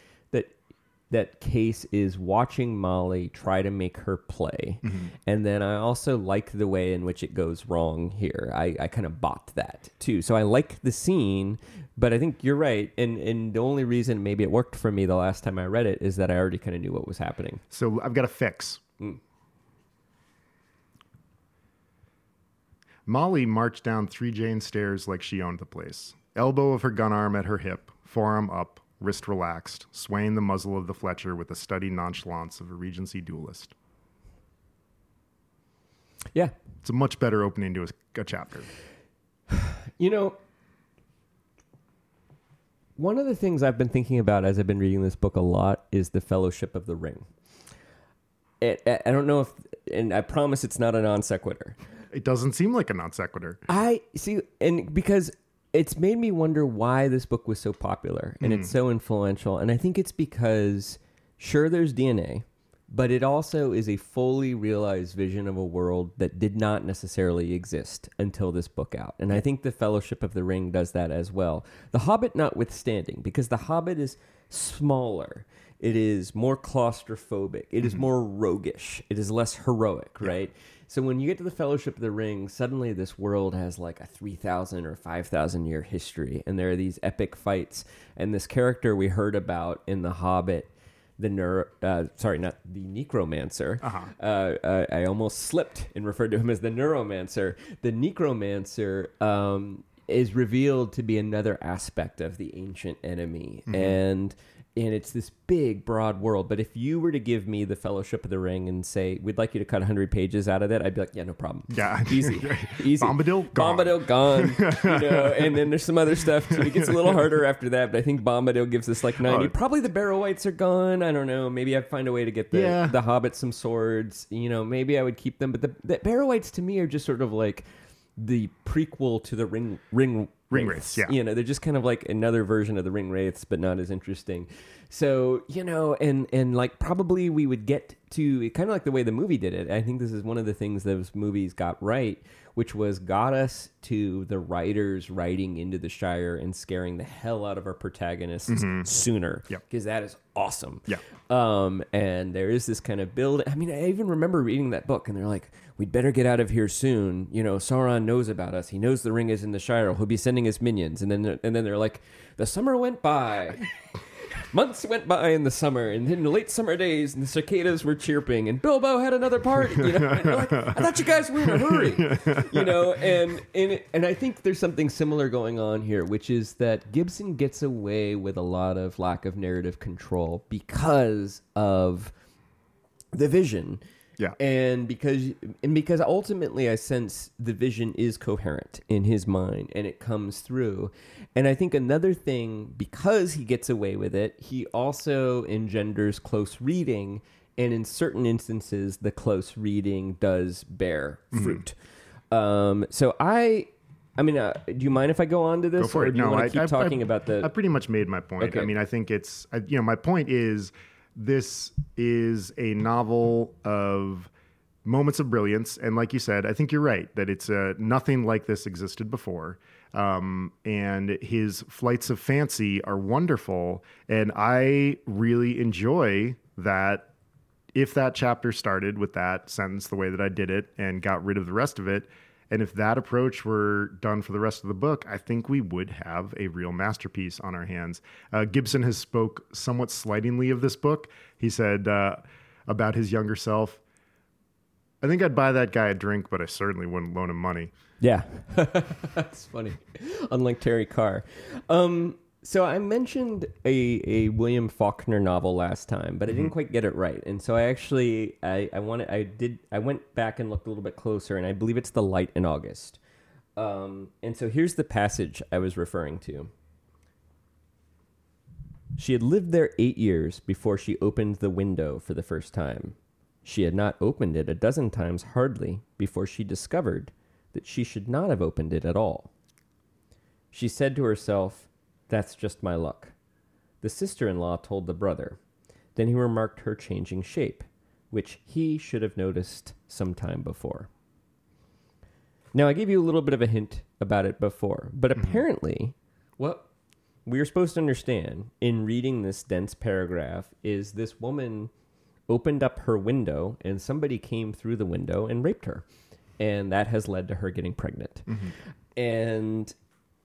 that Case is watching Molly try to make her play. Mm-hmm. And then I also like the way in which it goes wrong here. I, I kind of bought that too. So I like the scene, but I think you're right. And, and the only reason maybe it worked for me the last time I read it is that I already kind of knew what was happening. So I've got a fix. Mm. Molly marched down Three Jane stairs like she owned the place. Elbow of her gun arm at her hip, forearm up, wrist relaxed, swaying the muzzle of the Fletcher with the studied nonchalance of a Regency duelist. Yeah. It's a much better opening to a, a chapter. [SIGHS] You know, one of the things I've been thinking about as I've been reading this book a lot is the Fellowship of the Ring. It, I I don't know if, and I promise it's not a non sequitur. It doesn't seem like a non sequitur. I see, and because it's made me wonder why this book was so popular and it's hmm. so influential. And I think it's because, sure, there's DNA, but it also is a fully realized vision of a world that did not necessarily exist until this book out. And I think the Fellowship of the Ring does that as well. The Hobbit, notwithstanding, because the Hobbit is smaller. It is more claustrophobic. It is mm-hmm. more roguish. It is less heroic, right? So when you get to the Fellowship of the Ring, suddenly this world has like a 3,000 or 5,000 year history, and there are these epic fights. And this character we heard about in The Hobbit, the neuro, uh, sorry, not the necromancer. Uh-huh. Uh, uh, I almost slipped and referred to him as the neuromancer. The necromancer um, is revealed to be another aspect of the ancient enemy, and and it's this big, broad world. But if you were to give me the Fellowship of the Ring and say we'd like you to cut hundred pages out of that, I'd be like, yeah, no problem. Yeah. [LAUGHS] easy, easy. Bombadil, gone. Bombadil gone. [LAUGHS] you know, and then there's some other stuff too. It gets a little harder after that, but I think Bombadil gives us like ninety. Oh. Probably the Barrow Wights are gone. I don't know. Maybe I'd find a way to get the Yeah. the Hobbit some swords. You know, maybe I would keep them. But the, the Barrow Wights to me are just sort of like the prequel to the Ring Ring Ring Wraiths, yeah. You know, they're just kind of like another version of the Ring Wraiths, but not as interesting. So you know, and and like probably we would get to kind of like the way the movie did it. I think this is one of the things those movies got right, which was got us to the writers writing into the Shire and scaring the hell out of our protagonists sooner. Yep. because that is awesome. Yeah. Um, and there is this kind of build. I mean, I even remember reading that book, and they're like, "We'd better get out of here soon." You know, Sauron knows about us. He knows the ring is in the Shire. He'll be sending his minions. And then, and then they're like, "The summer went by." [LAUGHS] Months went by in the summer, and in the late summer days, and the cicadas were chirping, and Bilbo had another party. You know, like, I thought you guys were in a hurry. You know, and and and I think there's something similar going on here, which is that Gibson gets away with a lot of lack of narrative control because of the vision. Yeah. And because and because ultimately I sense the vision is coherent in his mind and it comes through. And I think another thing because he gets away with it, he also engenders close reading and in certain instances the close reading does bear Mm-hmm. fruit. Um so I I mean, uh, do you mind if I go on to this, Go for or it. do you No, want I, to keep I- talking I- about the? I pretty much made my point. Okay. I mean, I think it's, you know, my point is this is a novel of moments of brilliance, and like you said, I think you're right that it's uh, nothing like this existed before. Um, and his flights of fancy are wonderful, and I really enjoy that if that chapter started with that sentence the way that I did it and got rid of the rest of it, and if that approach were done for the rest of the book, I think we would have a real masterpiece on our hands. Uh, Gibson has spoke somewhat slightingly of this book. He said uh, about his younger self, "I think I'd buy that guy a drink, but I certainly wouldn't loan him money." Yeah, [LAUGHS] that's funny. Unlike Terry Carr. Um, so I mentioned a, a William Faulkner novel last time, but I didn't quite get it right, and so I actually I I wanted I did I went back and looked a little bit closer, and I believe it's The Light in August. Um, and so here's the passage I was referring to. She had lived there eight years before she opened the window for the first time. She had not opened it a dozen times hardly before she discovered that she should not have opened it at all. She said to herself, That's just my luck. The sister in law told the brother. Then he remarked her changing shape, which he should have noticed some time before. Now, I gave you a little bit of a hint about it before, but mm-hmm. apparently, what we are supposed to understand in reading this dense paragraph is this woman opened up her window and somebody came through the window and raped her. And that has led to her getting pregnant. Mm-hmm. And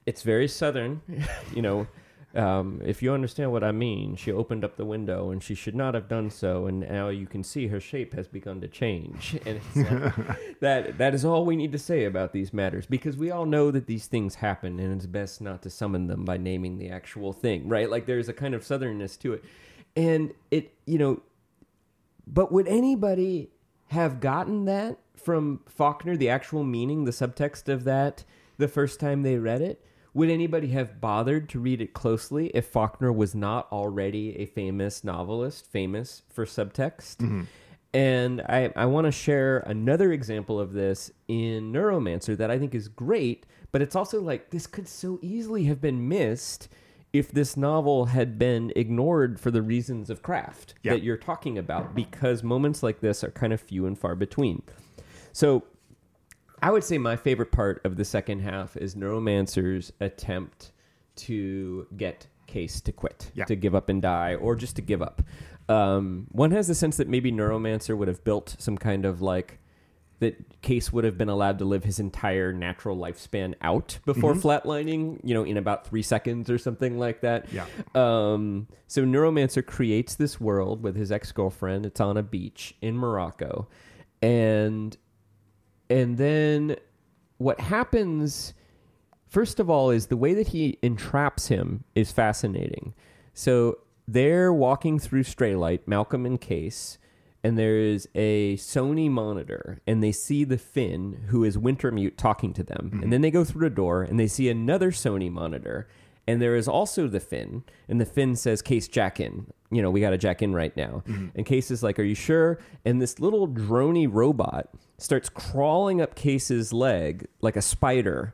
it's very southern, [LAUGHS] you know. Um, if you understand what I mean, she opened up the window and she should not have done so, and now you can see her shape has begun to change. [LAUGHS] And it's like, [LAUGHS] that that is all we need to say about these matters because we all know that these things happen, and it's best not to summon them by naming the actual thing, right? Like there's a kind of southernness to it, and it, you know, but would anybody have gotten that from Faulkner, the actual meaning, the subtext of that, the first time they read it? Would anybody have bothered to read it closely if Faulkner was not already a famous novelist, famous for subtext? Mm-hmm. And I, I want to share another example of this in Neuromancer that I think is great, but it's also like this could so easily have been missed if this novel had been ignored for the reasons of craft Yeah. that you're talking about, because moments like this are kind of few and far between. So I would say my favorite part of the second half is Neuromancer's attempt to get Case to quit, Yeah. to give up and die, or just to give up. Um, one has the sense that maybe Neuromancer would have built some kind of like that Case would have been allowed to live his entire natural lifespan out before flatlining, you know, in about three seconds or something like that. Yeah. Um, so Neuromancer creates this world with his ex girlfriend. It's on a beach in Morocco, and and then what happens first of all is the way that he entraps him is fascinating. So they're walking through Straylight, Maelcum and Case, and there's a Sony monitor, and they see the Finn, who is Wintermute, talking to them. And mm-hmm. then they go through a door, and they see another Sony monitor, and there is also the Finn, and the Finn says, Case, jack in. You know, we got to jack in right now. Mm-hmm. And Case is like, Are you sure? And this little drony robot starts crawling up Case's leg like a spider.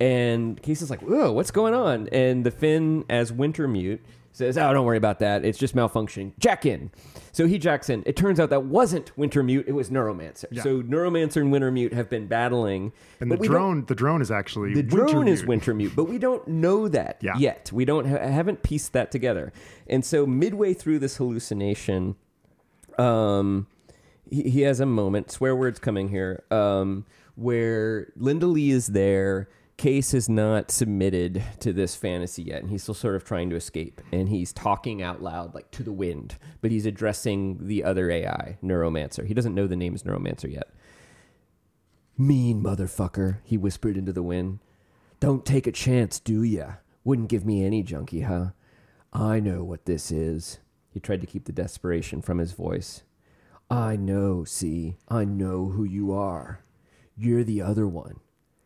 And Case is like, Whoa, what's going on? And the Finn, as Wintermute, says, Oh, don't worry about that. It's just malfunctioning. Jack in. So he jacks in. It turns out that wasn't Wintermute, it was Neuromancer. Yeah. So Neuromancer and Wintermute have been battling. And the drone, the drone is actually the drone is Wintermute. Wintermute, but we don't know that Yeah. yet. We don't ha- haven't pieced that together. And so midway through this hallucination, um, he, he has a moment. Swear words coming here. Um, where Linda Lee is there. Case has not submitted to this fantasy yet, and he's still sort of trying to escape. And he's talking out loud, like to the wind, but he's addressing the other AI, Neuromancer. He doesn't know the name is Neuromancer yet. Mean motherfucker, he whispered into the wind. Don't take a chance, do ya? Wouldn't give me any junkie, huh? I know what this is. He tried to keep the desperation from his voice. I know, see, I know who you are. You're the other one.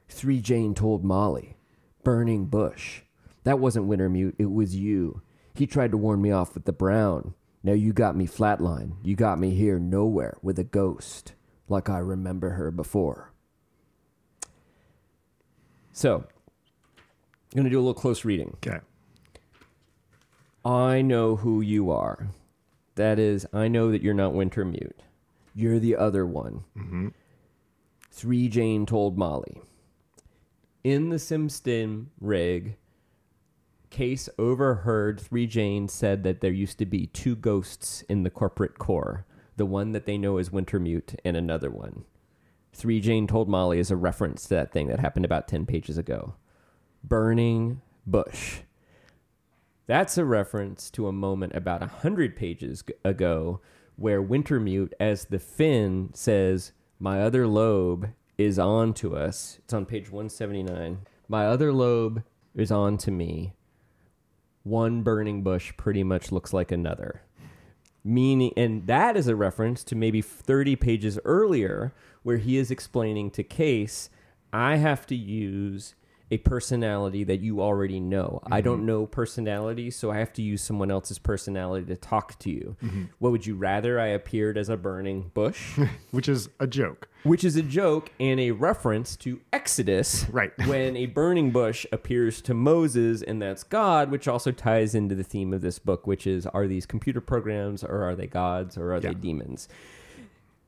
Three Jane told Molly. Burning bush. That wasn't Wintermute, it was you. He tried to warn me off with the Braun. Now you got me flatline. You got me here nowhere with a ghost, like I remember her before. So, I'm going to do a little close reading. Okay. I know who you are. That is, I know that you're not Wintermute. You're the other one. Mm-hmm. Three Jane told Molly. In the Simstim rig, Case overheard Three Jane said that there used to be two ghosts in the corporate core the one that they know as Wintermute and another one. Three Jane told Molly is a reference to that thing that happened about 10 pages ago. Burning Bush. That's a reference to a moment about a hundred pages ago where Wintermute, as the Finn, says, My other lobe is on to us. It's on page 179. My other lobe is on to me. One burning bush pretty much looks like another. Meaning, and that is a reference to maybe 30 pages earlier where he is explaining to Case, I have to use a personality that you already know. I don't mm-hmm. know personality, so I have to use someone else's personality to talk to you. Mm-hmm. What would you rather? I appeared as a burning bush, [LAUGHS] Which is a joke. which is a joke and a reference to Exodus, Right. [LAUGHS] when a burning bush appears to Moses, and that's God, which also ties into the theme of this book, which is are these computer programs or are they gods or are Yeah. they demons?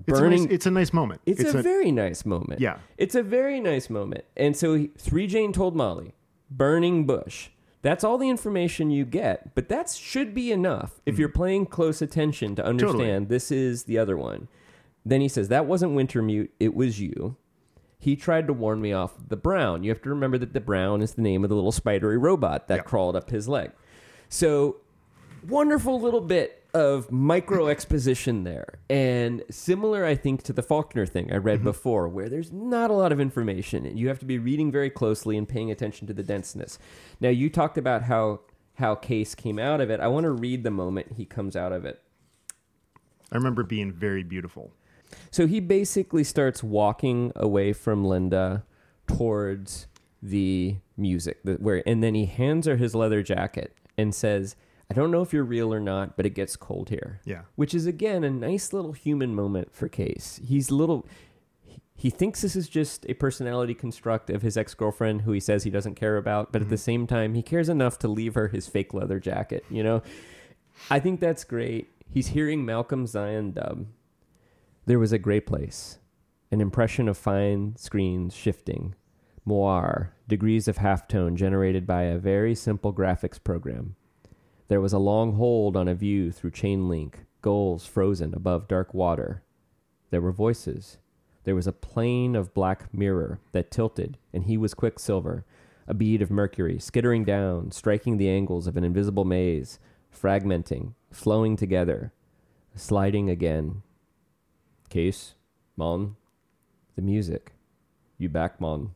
It's, a nice, it's a nice moment. It's, a, very nice moment. Yeah. It's a very nice moment. And so he, Three Jane told Molly, Burning Bush. That's all the information you get, but that should be enough if hmm. you're paying close attention to understand this is the other one. Then he says, That wasn't Wintermute, it was you. He tried to warn me off the Braun. You have to remember that the Braun is the name of the little spidery robot that Yep. crawled up his leg. So, wonderful little bit of micro exposition there. And similar, I think, to the Faulkner thing I read mm-hmm. before, where there's not a lot of information and you have to be reading very closely and paying attention to the denseness. Now, you talked about how how Case came out of it. I want to read the moment he comes out of it. I remember being very beautiful. So he basically starts walking away from Linda towards the music, the, where, and then he hands her his leather jacket and says, "I don't know if you're real or not, but it gets cold here." Yeah. which is again a nice little human moment for Case. He's a little. he- thinks this is just a personality construct of his ex girlfriend, who he says he doesn't care about, but at the mm-hmm. same time, he cares enough to leave her his fake leather jacket. You know, I think that's great. He's hearing Maelcum Zion dub. There was a gray place, an impression of fine screens shifting, moire, degrees of halftone generated by a very simple graphics program. There was a long hold on a view through chain link, gulls frozen above dark water. There were voices. There was a plane of black mirror that tilted, and he was quicksilver, a bead of mercury, skittering down, striking the angles of an invisible maze, fragmenting, flowing together, sliding again. Case, Mon, the music. You back, Mon.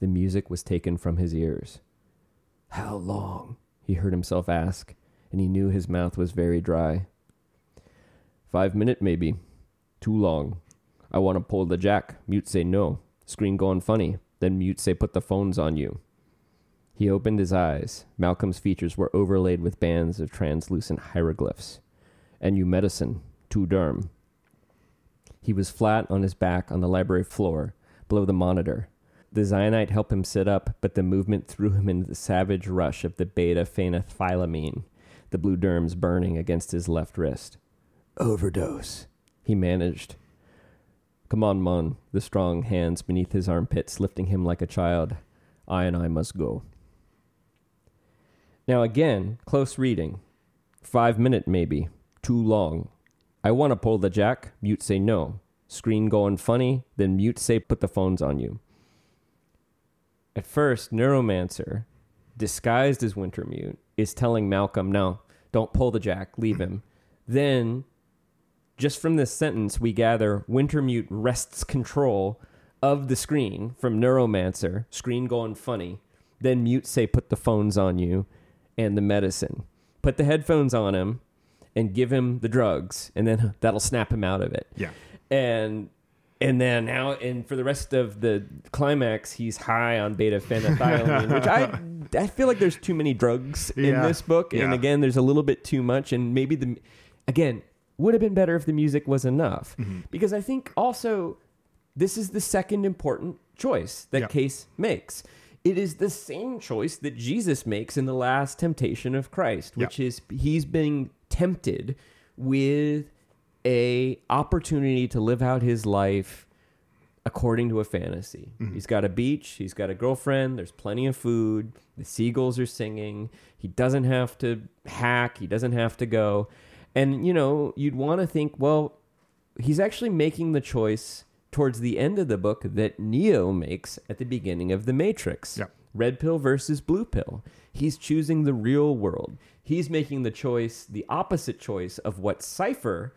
The music was taken from his ears. How long? He heard himself ask, and he knew his mouth was very dry. Five minute, maybe. Too long. I want to pull the jack. Mute say no. Screen going funny. Then Mute say put the phones on you. He opened his eyes. Maelcum's features were overlaid with bands of translucent hieroglyphs. And you medicine. Too derm. He was flat on his back on the library floor, below the monitor. The Zionite helped him sit up, but the movement threw him into the savage rush of the beta phenethylamine, the blue derms burning against his left wrist. Overdose, he managed. Come on, Mon, the strong hands beneath his armpits lifting him like a child. I and I must go. Now, again, close reading. Five minute, maybe. Too long. I want to pull the jack. Mute say no. Screen going funny. Then mute say put the phones on you. At first, Neuromancer, disguised as Wintermute, is telling Maelcum, no, don't pull the jack, leave him. Then, just from this sentence, we gather Wintermute wrests control of the screen from Neuromancer, screen going funny. Then Mute say, put the phones on you and the medicine. Put the headphones on him and give him the drugs, and then [LAUGHS] that'll snap him out of it Yeah. and and then now and for the rest of the climax he's high on beta phenethylamine [LAUGHS] which i i feel like there's too many drugs in Yeah. this book and Yeah. again there's a little bit too much and maybe the again would have been better if the music was enough Mm-hmm. because i think also this is the second important choice that Yeah. case makes it is the same choice that jesus makes in the last temptation of christ which is he's being tempted with a opportunity to live out his life according to a fantasy. Mm-hmm. He's got a beach, he's got a girlfriend, there's plenty of food, the seagulls are singing. He doesn't have to hack, he doesn't have to go. And you know, you'd want to think, well, he's actually making the choice towards the end of the book that Neo makes at the beginning of The Matrix. Yeah. Red pill versus blue pill. He's choosing the real world. He's making the choice, the opposite choice of what Cypher,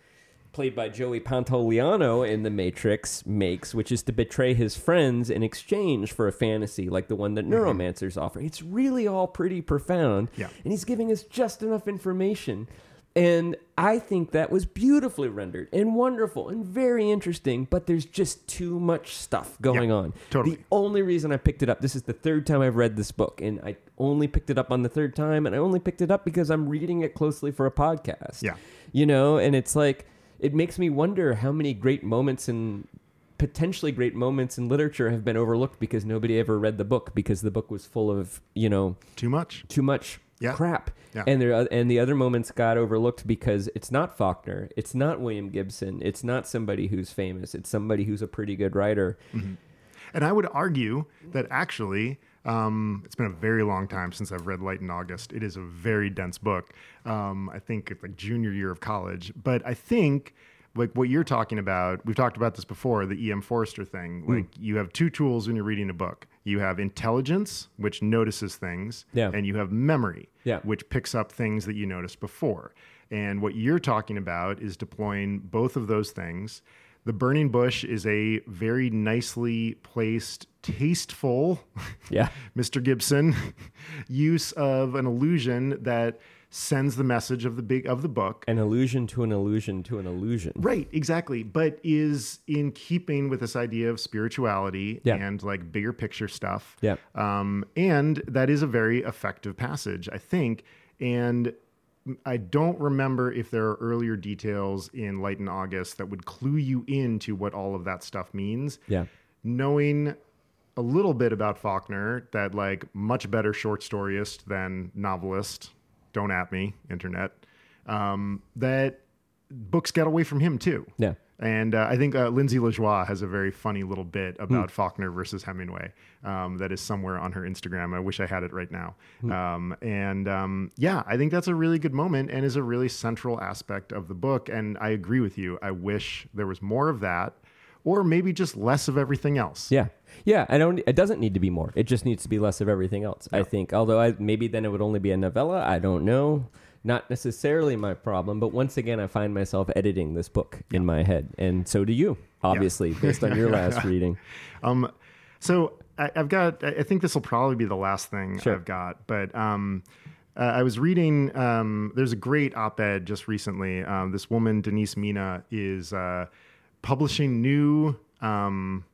played by Joey Pantoliano in The Matrix, makes, which is to betray his friends in exchange for a fantasy like the one that mm-hmm. neuromancers offer. It's really all pretty profound. Yeah. And he's giving us just enough information. And I think that was beautifully rendered and wonderful and very interesting, but there's just too much stuff going Yeah, on. totally. The only reason I picked it up, this is the third time I've read this book, and I only picked it up on the third time, and I only picked it up because I'm reading it closely for a podcast. Yeah. You know, and it's like, it makes me wonder how many great moments and potentially great moments in literature have been overlooked because nobody ever read the book because the book was full of, you know, Too much. too much Yeah. crap. Yeah. And there and the other moments got overlooked because it's not Faulkner, it's not William Gibson, it's not somebody who's famous, it's somebody who's a pretty good writer. Mm-hmm. And I would argue that actually Um, it's been a very long time since I've read Light in August. It is a very dense book. Um, I think it's like junior year of college, but I think like what you're talking about, we've talked about this before, the E.M. Forster thing. Like you have two tools when you're reading a book. You have intelligence, which notices things, Yeah. and you have memory, Yeah. which picks up things that you noticed before. And what you're talking about is deploying both of those things. The burning bush is a very nicely placed, tasteful, Yeah. [LAUGHS] Mr. Gibson, use of an illusion that sends the message of the big of the book. An illusion to an illusion to an illusion. Right, exactly. But is in keeping with this idea of spirituality Yeah. and like bigger picture stuff. Yeah. Um, and that is a very effective passage, I think. And I don't remember if there are earlier details in Light in August that would clue you into what all of that stuff means. Yeah. Knowing a little bit about Faulkner, that like much better short storyist than novelist. Don't at me, internet. Um, that books get away from him too. Yeah. And uh, I think uh, Lindsay LaJoie has a very funny little bit Hmm. about Faulkner versus Hemingway um, that is somewhere on her Instagram. I wish I had it right now. Hmm. Um, and um, yeah, I think that's a really good moment and is a really central aspect of the book. And I agree with you. I wish there was more of that or maybe just less of everything else. Yeah. Yeah, I don't it doesn't need to be more. It just needs to be less of everything else. I think. Although I maybe then it would only be a novella, I don't know. Not necessarily my problem, but once again I find myself editing this book in my head. And so do you, obviously, based on your [LAUGHS] last reading. Um, so I, I've got. I I think this will probably be the last thing Sure. I've got, but um, uh, I was reading. Um, there's a great op-ed just recently. Um, this woman, Denise Mina, is uh, publishing new. Um,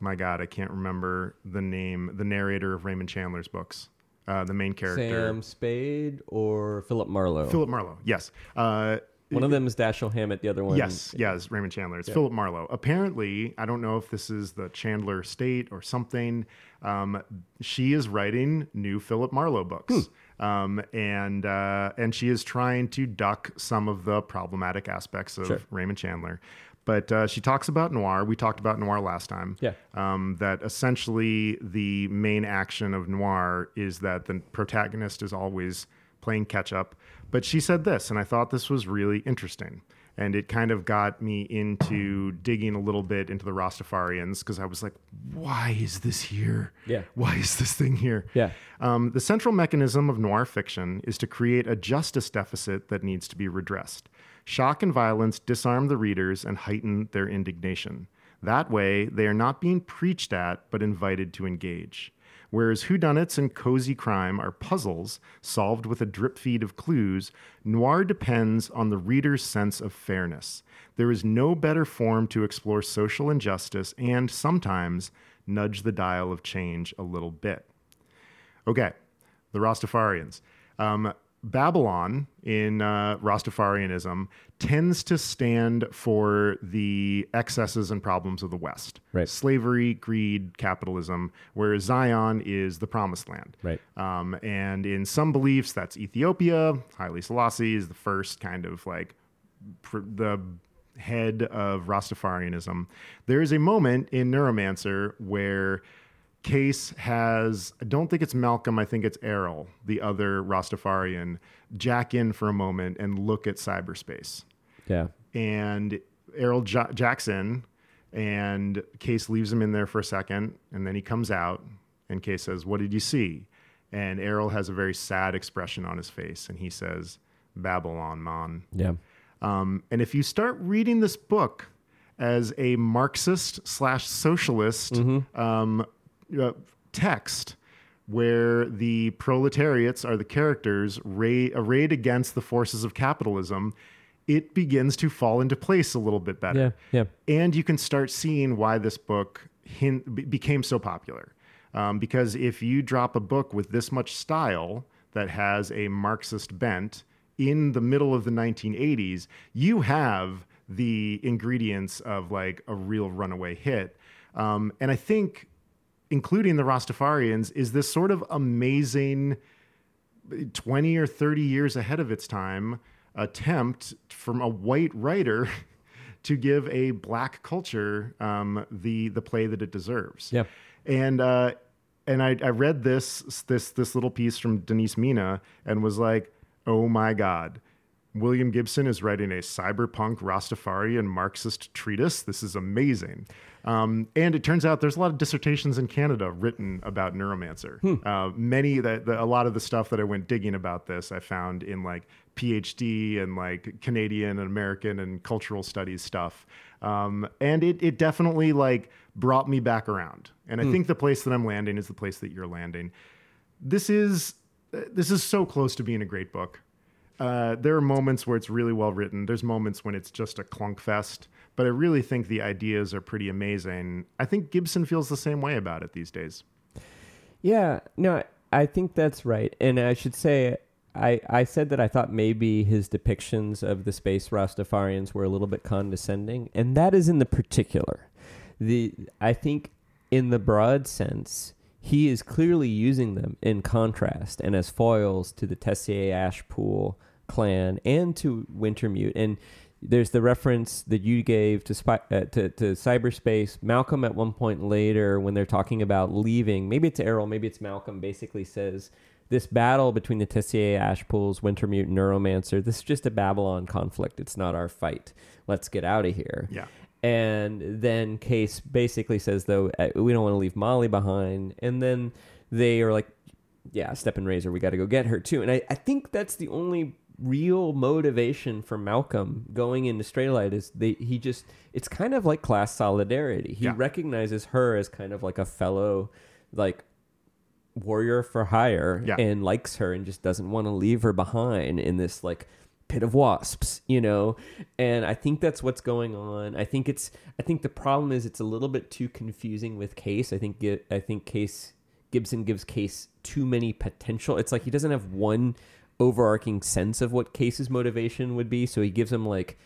my God, I can't remember the name. The narrator of Raymond Chandler's books, uh, the main character, Sam Spade or Philip Marlowe? Philip Marlowe. Yes. Uh, One of them is Dashiell Hammett, the other one Yes, yes, Raymond Chandler. It's Philip Marlowe. Apparently, I don't know if this is the Chandler state or something. Um, she is writing new Philip Marlowe books, um, and uh, and she is trying to duck some of the problematic aspects of Sure. Raymond Chandler. But uh, she talks about noir. We talked about noir last time. Yeah. Um, that essentially the main action of noir is that the protagonist is always playing catch up. But she said this, and I thought this was really interesting. And it kind of got me into digging a little bit into the Rastafarians because I was like, why is this here? Yeah. Why is this thing here? Yeah. Um, the central mechanism of noir fiction is to create a justice deficit that needs to be redressed. Shock and violence disarm the readers and heighten their indignation. That way, they are not being preached at, but invited to engage. Whereas whodunits and cozy crime are puzzles solved with a drip feed of clues, noir depends on the reader's sense of fairness. There is no better form to explore social injustice and sometimes nudge the dial of change a little bit. Okay, the Rastafarians. Um, Babylon in uh, Rastafarianism tends to stand for the excesses and problems of the West Right. slavery, greed, capitalism, whereas Zion is the promised land. Right. Um, and in some beliefs, that's Ethiopia. Haile Selassie is the first kind of like pr- the head of Rastafarianism. There is a moment in Neuromancer where Case has, I don't think it's Maelcum, I think it's Errol, the other Rastafarian, jack in for a moment and look at cyberspace. Yeah. And Errol ja- Jackson and Case leaves him in there for a second, and then he comes out, and Case says, "What did you see?" And Errol has a very sad expression on his face, and he says, "Babylon, man." Yeah. Um, and if you start reading this book as a Marxist slash socialist um, uh, text, where the proletariats are the characters ra- arrayed against the forces of capitalism, it begins to fall into place a little bit better Yeah. Yeah. and you can start seeing why this book hin- be- became so popular. Um, because if you drop a book with this much style that has a Marxist bent in the middle of the 1980s, you have the ingredients of like a real runaway hit. Um, and I think, including the Rastafarians, is this sort of amazing 20 or 30 years ahead of its time attempt from a white writer [LAUGHS] to give a black culture um, the the play that it deserves. Yeah. And uh, and I, I read this this this little piece from Denise Mina and was like, oh my god. William Gibson is writing a cyberpunk Rastafarian Marxist treatise. This is amazing. Um, and it turns out there's a lot of dissertations in Canada written about Neuromancer. Uh, many that the, a lot of the stuff that I went digging about this, I found in like PhD and like Canadian and American and cultural studies stuff. Um, and it it definitely like brought me back around. And I think the place that I'm landing is the place that you're landing. This is this is so close to being a great book. Uh, there are moments where it's really well written. There's moments when it's just a clunk fest, but I really think the ideas are pretty amazing. I think Gibson feels the same way about it these days. Yeah, no, I think that's right. And I should say, I, I said that I thought maybe his depictions of the space Rastafarians were a little bit condescending, and that is in the particular. The I think in the broad sense, he is clearly using them in contrast and as foils to the Tessier Ashpool clan and to Wintermute. And there's the reference that you gave to, spy, uh, to to cyberspace. Maelcum at one point later, when they're talking about leaving, maybe it's Errol, maybe it's Maelcum, basically says this battle between the Tessier Ashpools, Wintermute, Neuromancer. This is just a Babylon conflict. It's not our fight. Let's get out of here. Yeah. And then Case basically says, though, uh, we don't want to leave Molly behind. And then they are like, yeah, Steppin' Razor, we got to go get her too. And I, I think that's the only real motivation for Maelcum going into Straylight is they he just it's kind of like class solidarity. He Yeah. recognizes her as kind of like a fellow like warrior for hire Yeah. and likes her and just doesn't want to leave her behind in this like pit of wasps, you know? And I think that's what's going on. I think it's I think the problem is it's a little bit too confusing with Case. I think I think Case Gibson gives Case too many potential. It's like he doesn't have one overarching sense of what Case's motivation would be, so he gives him like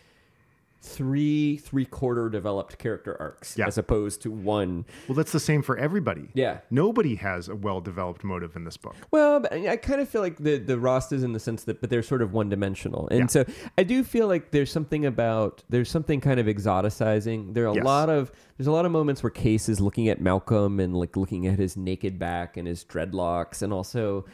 three three quarter developed character arcs Yeah. as opposed to one. Well, that's the same for everybody. Yeah. Nobody has a well developed motive in this book. Well, I kind of feel like the the Rastas in the sense that, but they're sort of one dimensional, and Yeah. so I do feel like there's something about there's something kind of exoticizing. There are a Yes. lot of there's a lot of moments where Case is looking at Maelcum and like looking at his naked back and his dreadlocks, and also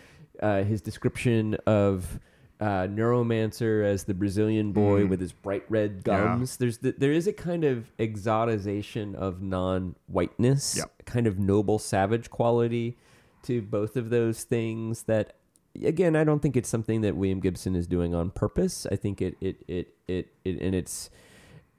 uh, his description of. Uh, Neuromancer as the Brazilian boy with his bright red Mm. Yeah. gums. There's the, there is a kind of exotization of non-whiteness, Yep. kind of noble savage quality to both of those things that again i don't think it's something that william gibson is doing on purpose i think it it it it, it and it's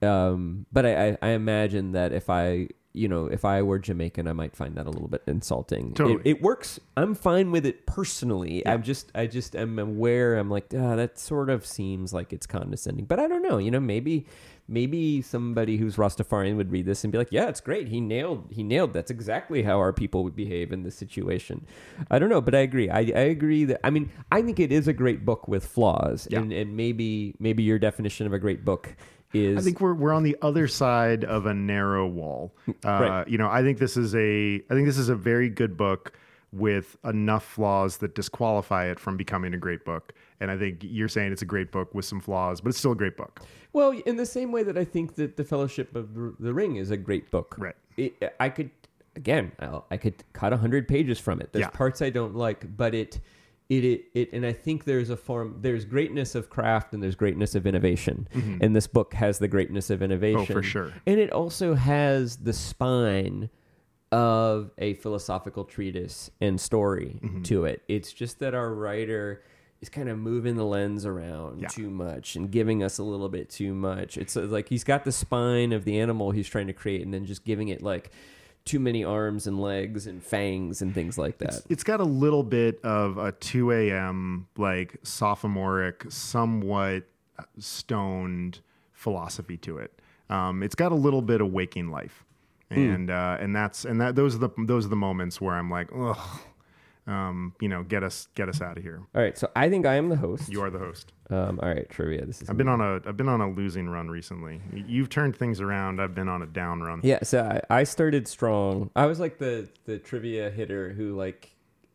um but I, I i imagine that if i you know if i were jamaican i might find that a little bit insulting. Totally. it, it works. I'm fine with it personally. I'm just i just am aware. I'm like ah, that sort of seems like it's condescending. But i don't know you know maybe maybe somebody who's rastafarian would read this and be like yeah it's great. He nailed he nailed. That's exactly how our people would behave in this situation. I don't know but i agree. I, I agree that i mean i think it is a great book with flaws. Yeah. and, and maybe maybe your definition of a great book is I think we're we're on the other side of a narrow wall. Uh, Right. You know, I think this is a I think this is a very good book with enough flaws that disqualify it from becoming a great book. And I think you're saying it's a great book with some flaws, but it's still a great book. Well, in the same way that I think that the Fellowship of the Ring is a great book. Right. It, I could, again, I'll, I could cut hundred pages from it. There's Yeah. parts I don't like, but it, it, it, it, and I think there's a form. There's greatness of craft and there's greatness of innovation, and this book has the greatness of innovation. Mm-hmm. Oh, for sure. And it also has the spine of a philosophical treatise and story Mm-hmm. to it. It's just that our writer is kind of moving the lens around Yeah. too much and giving us a little bit too much. It's like he's got the spine of the animal he's trying to create and then just giving it like too many arms and legs and fangs and things like that. It's got a little bit of a 2 a.m. like sophomoric, somewhat stoned philosophy to it. Um, it's got a little bit of waking life, and uh, and that's and that those are the those are the moments where I'm like, ugh, um, you know, get us get us out of here. All right, so I think I am the host. You are the host. Um, all right, trivia. This is I've been on a I've been on a losing run recently. You've turned things around. I've been on a down run. Yeah, so I, I started strong. I was like the the trivia hitter who like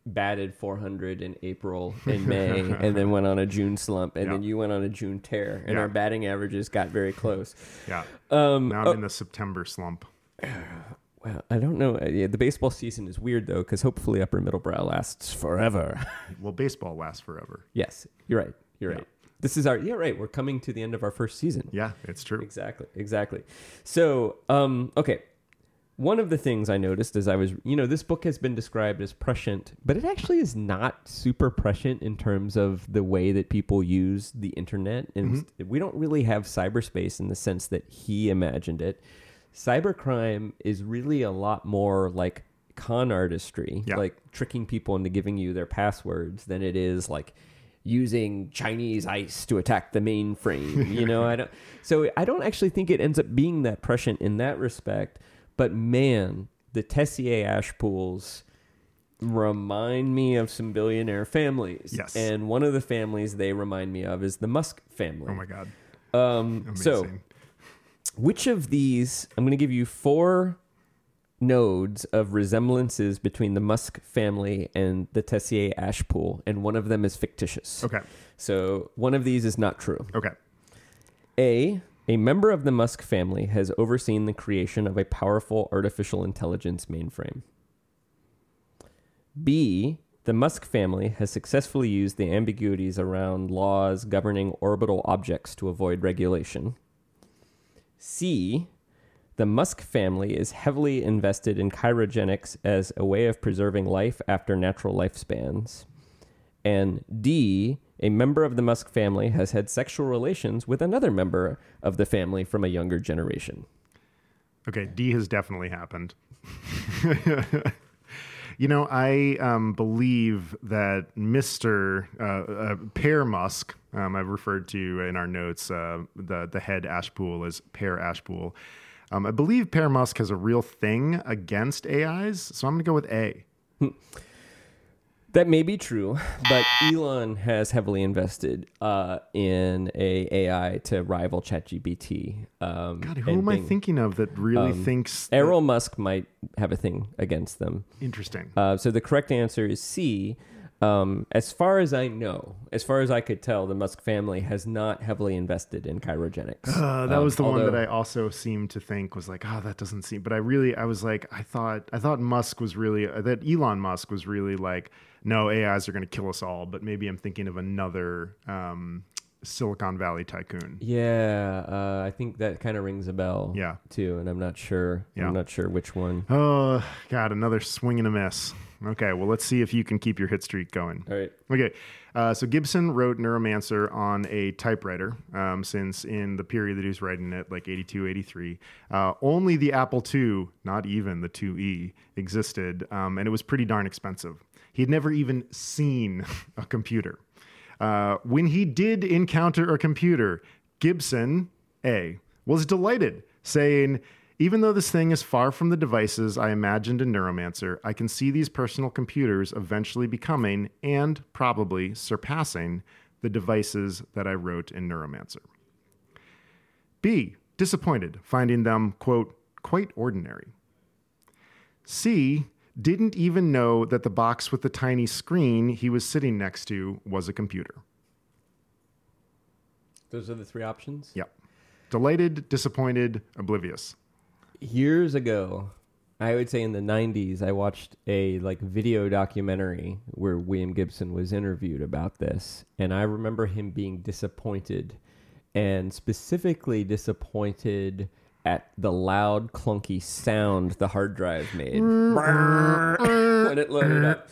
batted 400 in April and [LAUGHS] May, and then went on a June slump, and Yeah. then you went on a June tear, and Yeah. our batting averages got very close. Yeah. Um, Now I'm oh, in the September slump. [SIGHS] [CLEARS THROAT] Well, I don't know. Uh, yeah, the baseball season is weird though, because hopefully Upper Middle Brow lasts forever. [LAUGHS] Well, baseball lasts forever. yes, you're right. You're Yeah. right. This is our yeah right. We're coming to the end of our first season. Yeah, it's true. Exactly. Exactly. So, um, okay. One of the things I noticed as I was, you know, this book has been described as prescient, but it actually is not super prescient in terms of the way that people use the internet. And we don't really have cyberspace in the sense that he imagined it. Cybercrime is really a lot more like con artistry, Yeah. like tricking people into giving you their passwords, than it is like using Chinese ice to attack the mainframe. You know, [LAUGHS] I don't. So I don't actually think it ends up being that prescient in that respect. But man, the Tessier Ashpools remind me of some billionaire families. Yes. And one of the families they remind me of is the Musk family. Oh my god. Um, so Amazing. Which of these i'm going to give you four nodes of resemblances between the musk family and the Tessier Ashpool and one of them is fictitious okay. so one of these is not true Okay. a a member of the musk family has overseen the creation of a powerful artificial intelligence mainframe b the Musk family has successfully used the ambiguities around laws governing orbital objects to avoid regulation. C. The Musk family is heavily invested in cryogenics as a way of preserving life after natural lifespans. And D. A member of the Musk family has had sexual relations with another member of the family from a younger generation. Okay, D has definitely happened. [LAUGHS] you know, I um, believe that Mr. Uh, uh, Pear Musk, um, I've referred to in our notes uh, the, the head Ashpool as Pear Ashpool. Um, I believe Pear Musk has a real thing against AIs, so I'm going to go with A. That may be true, but Elon has heavily invested uh, in a AI to rival ChatGPT. Um, God, who am I thinking of that really thinks that- Errol Musk might have a thing against them. interesting? Uh, so the correct answer is C. Um, as far as I know, as far as I could tell, the Musk family has not heavily invested in cryogenics. Uh, that Um, was the one that I also seemed to think was like, oh, that doesn't seem. But I really, I was like, I thought, I thought Musk was really uh, that Elon Musk was really like, no, AIs are going to kill us all. But maybe I'm thinking of another um, Silicon Valley tycoon. Yeah, uh, I think that kind of rings a bell. Yeah. too, and I'm not sure. Yeah. I'm not sure which one. Oh God, another swing and a miss. Okay, well, let's see if you can keep your hit streak going. All right. Okay, uh, so Gibson wrote Neuromancer on a typewriter um, since in the period that he was writing it, like 82, 83. Uh, only the Apple II, not even the IIe, existed, um, and it was pretty darn expensive. He had never even seen [LAUGHS] a computer. Uh, when he did encounter a computer, Gibson, A, was delighted, saying, even though this thing is far from the devices I imagined in Neuromancer, I can see these personal computers eventually becoming and probably surpassing the devices that I wrote in Neuromancer. B, disappointed, finding them, quote, quite ordinary. C, didn't even know that the box with the tiny screen he was sitting next to was a computer. Those are the three options. Yep. Delighted, disappointed, oblivious. years ago i would say in the 90s i watched a like video documentary where william gibson was interviewed about this and i remember him being disappointed and specifically disappointed at the loud clunky sound the hard drive made. When it loaded up.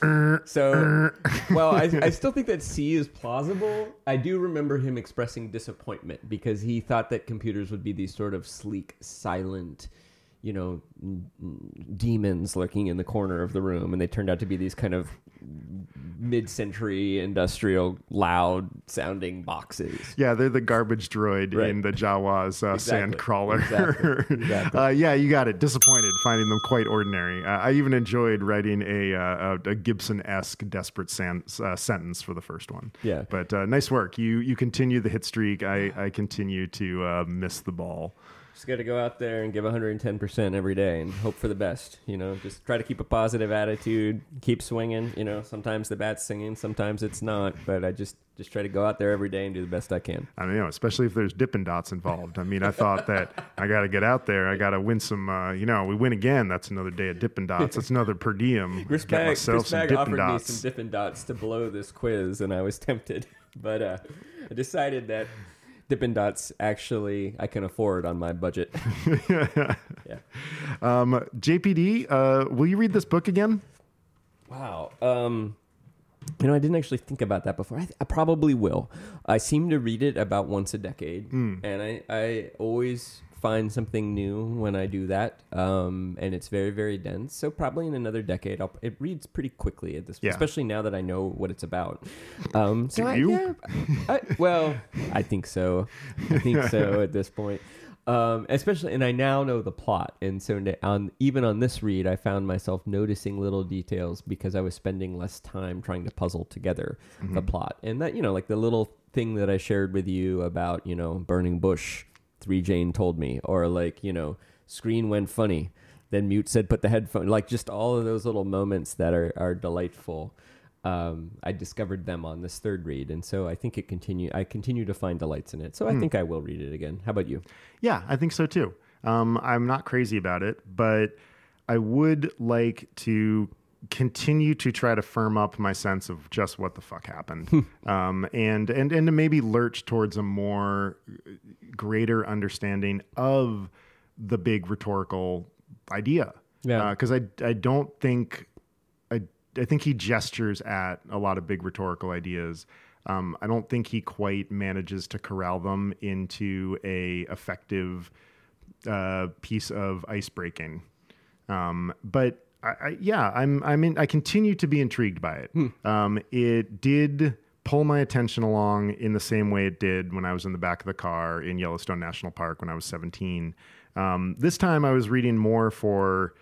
So well I, I still think that c is plausible. I do remember him expressing disappointment because he thought that computers would be these sort of sleek silent you know, n- n- demons lurking in the corner of the room, and they turned out to be these kind of mid-century industrial, loud-sounding boxes. Yeah, they're the garbage droid Right. in the Jawa's uh, Exactly. sand crawler. Exactly. Exactly. [LAUGHS] uh, yeah, you got it. Disappointed finding them quite ordinary. Uh, I even enjoyed writing a, uh, a, a Gibson-esque desperate san- uh, sentence for the first one. Yeah. But uh, nice work. You you continue the hit streak. I, I continue to uh, miss the ball. Just got to go out there and give 110% every day and hope for the best. You know, just try to keep a positive attitude, keep swinging. You know, sometimes the bat's singing, sometimes it's not. But I just just try to go out there every day and do the best I can. I mean, you know, especially if there's Dippin' Dots involved. I mean, I thought that I got to get out there. I got to win some. Uh, you know, we win again. That's another day of Dippin' Dots. That's another per diem. Chris Bagg, myself Chris some Bag offered Dots. me some Dippin' Dots to blow this quiz, and I was tempted. [LAUGHS] But uh, I decided that Dippin' Dots actually I can afford on my budget. [LAUGHS] yeah. Um, JPD, uh, will you read this book again? Wow. Um, you know, I didn't actually think about that before. I, th- I probably will. I seem to read it about once a decade, and I, I always find something new when I do that. Um, and it's very, very dense. So probably in another decade, I'll, it reads pretty quickly at this, Yeah. especially now that I know what it's about. Um, [LAUGHS] so Do I, yeah, I, well, I think so. I think so [LAUGHS] at this point. Um, especially, and I now know the plot, and so on even on this read, I found myself noticing little details because I was spending less time trying to puzzle together the plot, and that you know, like the little thing that I shared with you about you know burning bush, 3Jane told me, or like you know, screen went funny, then mute said put the headphone, like just all of those little moments that are are delightful um, I discovered them on this third read, and so I think it continue. I continue to find delights in it, so I think I will read it again. How about you? Yeah, I think so too. Um, I'm not crazy about it, but I would like to continue to try to firm up my sense of just what the fuck happened, um, and and and to maybe lurch towards a more uh, greater understanding of the big rhetorical idea. Yeah. because I I don't think I I think he gestures at a lot of big rhetorical ideas. Um, I don't think he quite manages to corral them into a effective uh, piece of ice breaking. Um, but I, I, yeah, I'm I'm in, I continue to be intrigued by it. Um, it did pull my attention along in the same way it did when I was in the back of the car in Yellowstone National Park when I was 17. Um, this time I was reading more for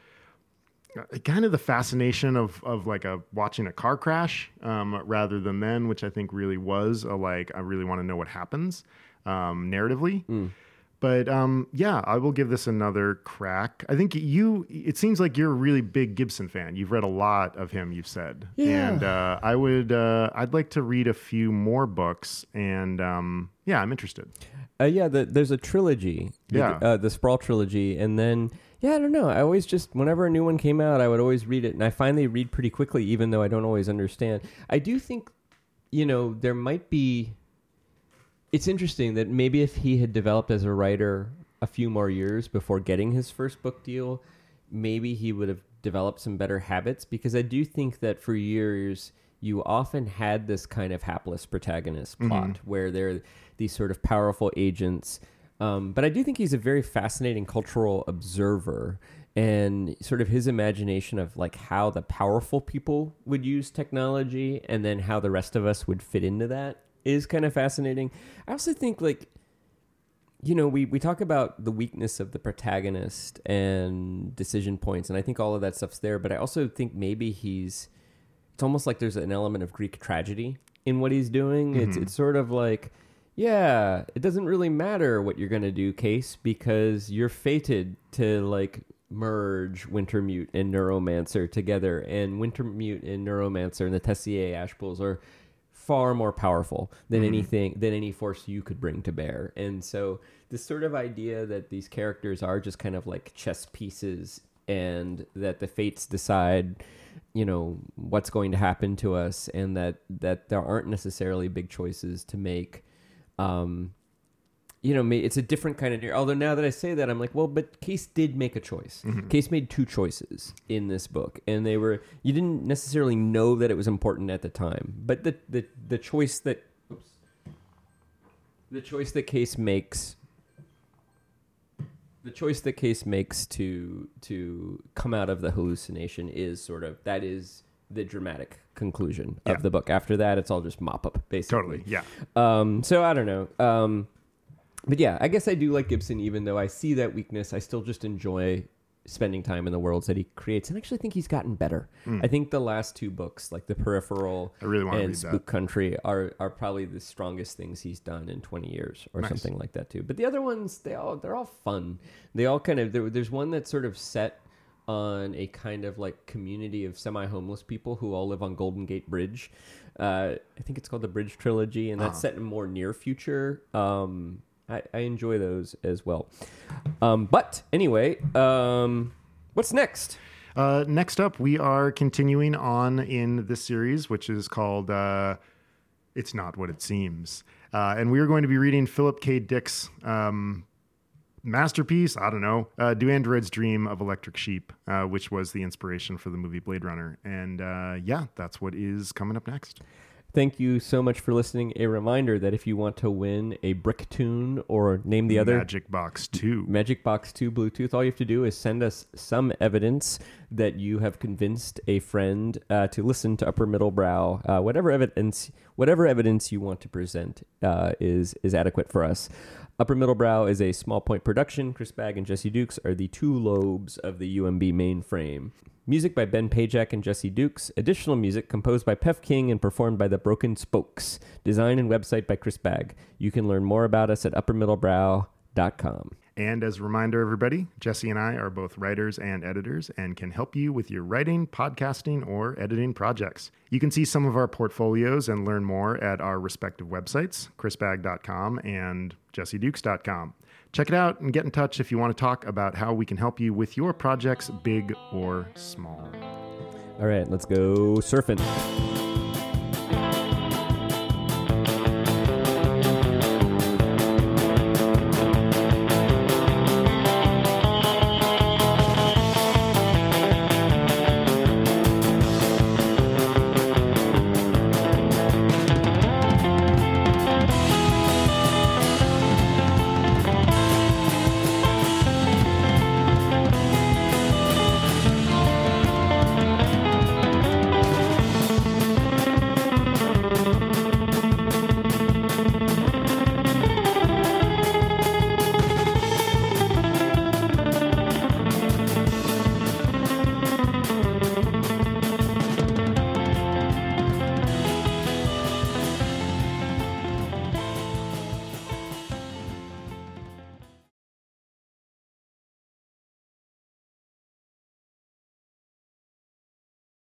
uh, kind of the fascination of of like a watching a car crash um, rather than then, which I think really was a like I really want to know what happens um, narratively. But um, yeah, I will give this another crack. I think you. It seems like you're a really big Gibson fan. You've read a lot of him. You've said, Yeah. and uh, I would. Uh, I'd like to read a few more books, and um, yeah, I'm interested. Uh, yeah, the, there's a trilogy. The- Yeah. uh, the Sprawl trilogy, and then yeah, I don't know. I always just whenever a new one came out, I would always read it, and I finally read pretty quickly, even though I don't always understand. I do think, you know, there might be. It's interesting that maybe if he had developed as a writer a few more years before getting his first book deal, maybe he would have developed some better habits. Because I do think that for years you often had this kind of hapless protagonist plot where they're these sort of powerful agents. Um, but I do think he's a very fascinating cultural observer and sort of his imagination of like how the powerful people would use technology and then how the rest of us would fit into that is kind of fascinating. I also think like you know, we, we talk about the weakness of the protagonist and decision points, and I think all of that stuff's there. But I also think maybe he's, it's almost like there's an element of Greek tragedy in what he's doing. It's mm-hmm. it's sort of like, yeah, it doesn't really matter what you're gonna do, Case, because you're fated to like merge Wintermute and Neuromancer together, and Wintermute and Neuromancer and the Tessier Ashpools are far more powerful than anything than any force you could bring to bear. And so this sort of idea that these characters are just kind of like chess pieces and that the fates decide you know what's going to happen to us and that that there aren't necessarily big choices to make um you know, it's a different kind of. Although now that I say that, I'm like, well, but Case did make a choice. Case made two choices in this book, and they were you didn't necessarily know that it was important at the time, but the the the choice that oops, the choice that Case makes. The choice that Case makes to to come out of the hallucination is sort of that is the dramatic conclusion Yeah. of the book. After that, it's all just mop up, basically. Totally, yeah. Um, so I don't know. Um, but yeah, I guess I do like Gibson, even though I see that weakness. I still just enjoy spending time in the worlds that he creates, and I actually think he's gotten better. I think the last two books, like The Peripheral. I really and read that. Spook Country, are are probably the strongest things he's done in twenty years or something like that too. But the other ones, they all they're all fun. They all kind of there's one that's sort of set on a kind of like community of semi-homeless people who all live on Golden Gate Bridge. Uh, I think it's called the Bridge Trilogy, and that's Uh-huh. set in more near future. Um, I, I enjoy those as well. Um, but anyway, um, what's next? Uh, next up, we are continuing on in this series, which is called uh, "It's Not What It Seems," uh, and we are going to be reading Philip K. Dick's um, masterpiece. I don't know, uh, "Do Androids Dream of Electric Sheep," uh, which was the inspiration for the movie Blade Runner. And uh, yeah, that's what is coming up next. Thank you so much for listening. A reminder that if you want to win a brick tune or name the other Magic Box Two. Magic Box 2 Bluetooth, all you have to do is send us some evidence that you have convinced a friend uh, to listen to Upper Middle Brow. Uh, whatever evidence, whatever evidence you want to present uh, is is adequate for us. Upper Middle Brow is a small point production. Chris Bagg and Jesse Dukes are the two lobes of the UMB mainframe. Music by Ben Pajak and Jesse Dukes. Additional music composed by Pef King and performed by the Broken Spokes. Design and website by Chris Bagg. You can learn more about us at uppermiddlebrow.com. And as a reminder, everybody, Jesse and I are both writers and editors and can help you with your writing, podcasting, or editing projects. You can see some of our portfolios and learn more at our respective websites, chrisbagg.com and jessedukes.com. Check it out and get in touch if you want to talk about how we can help you with your projects, big or small. All right, let's go surfing.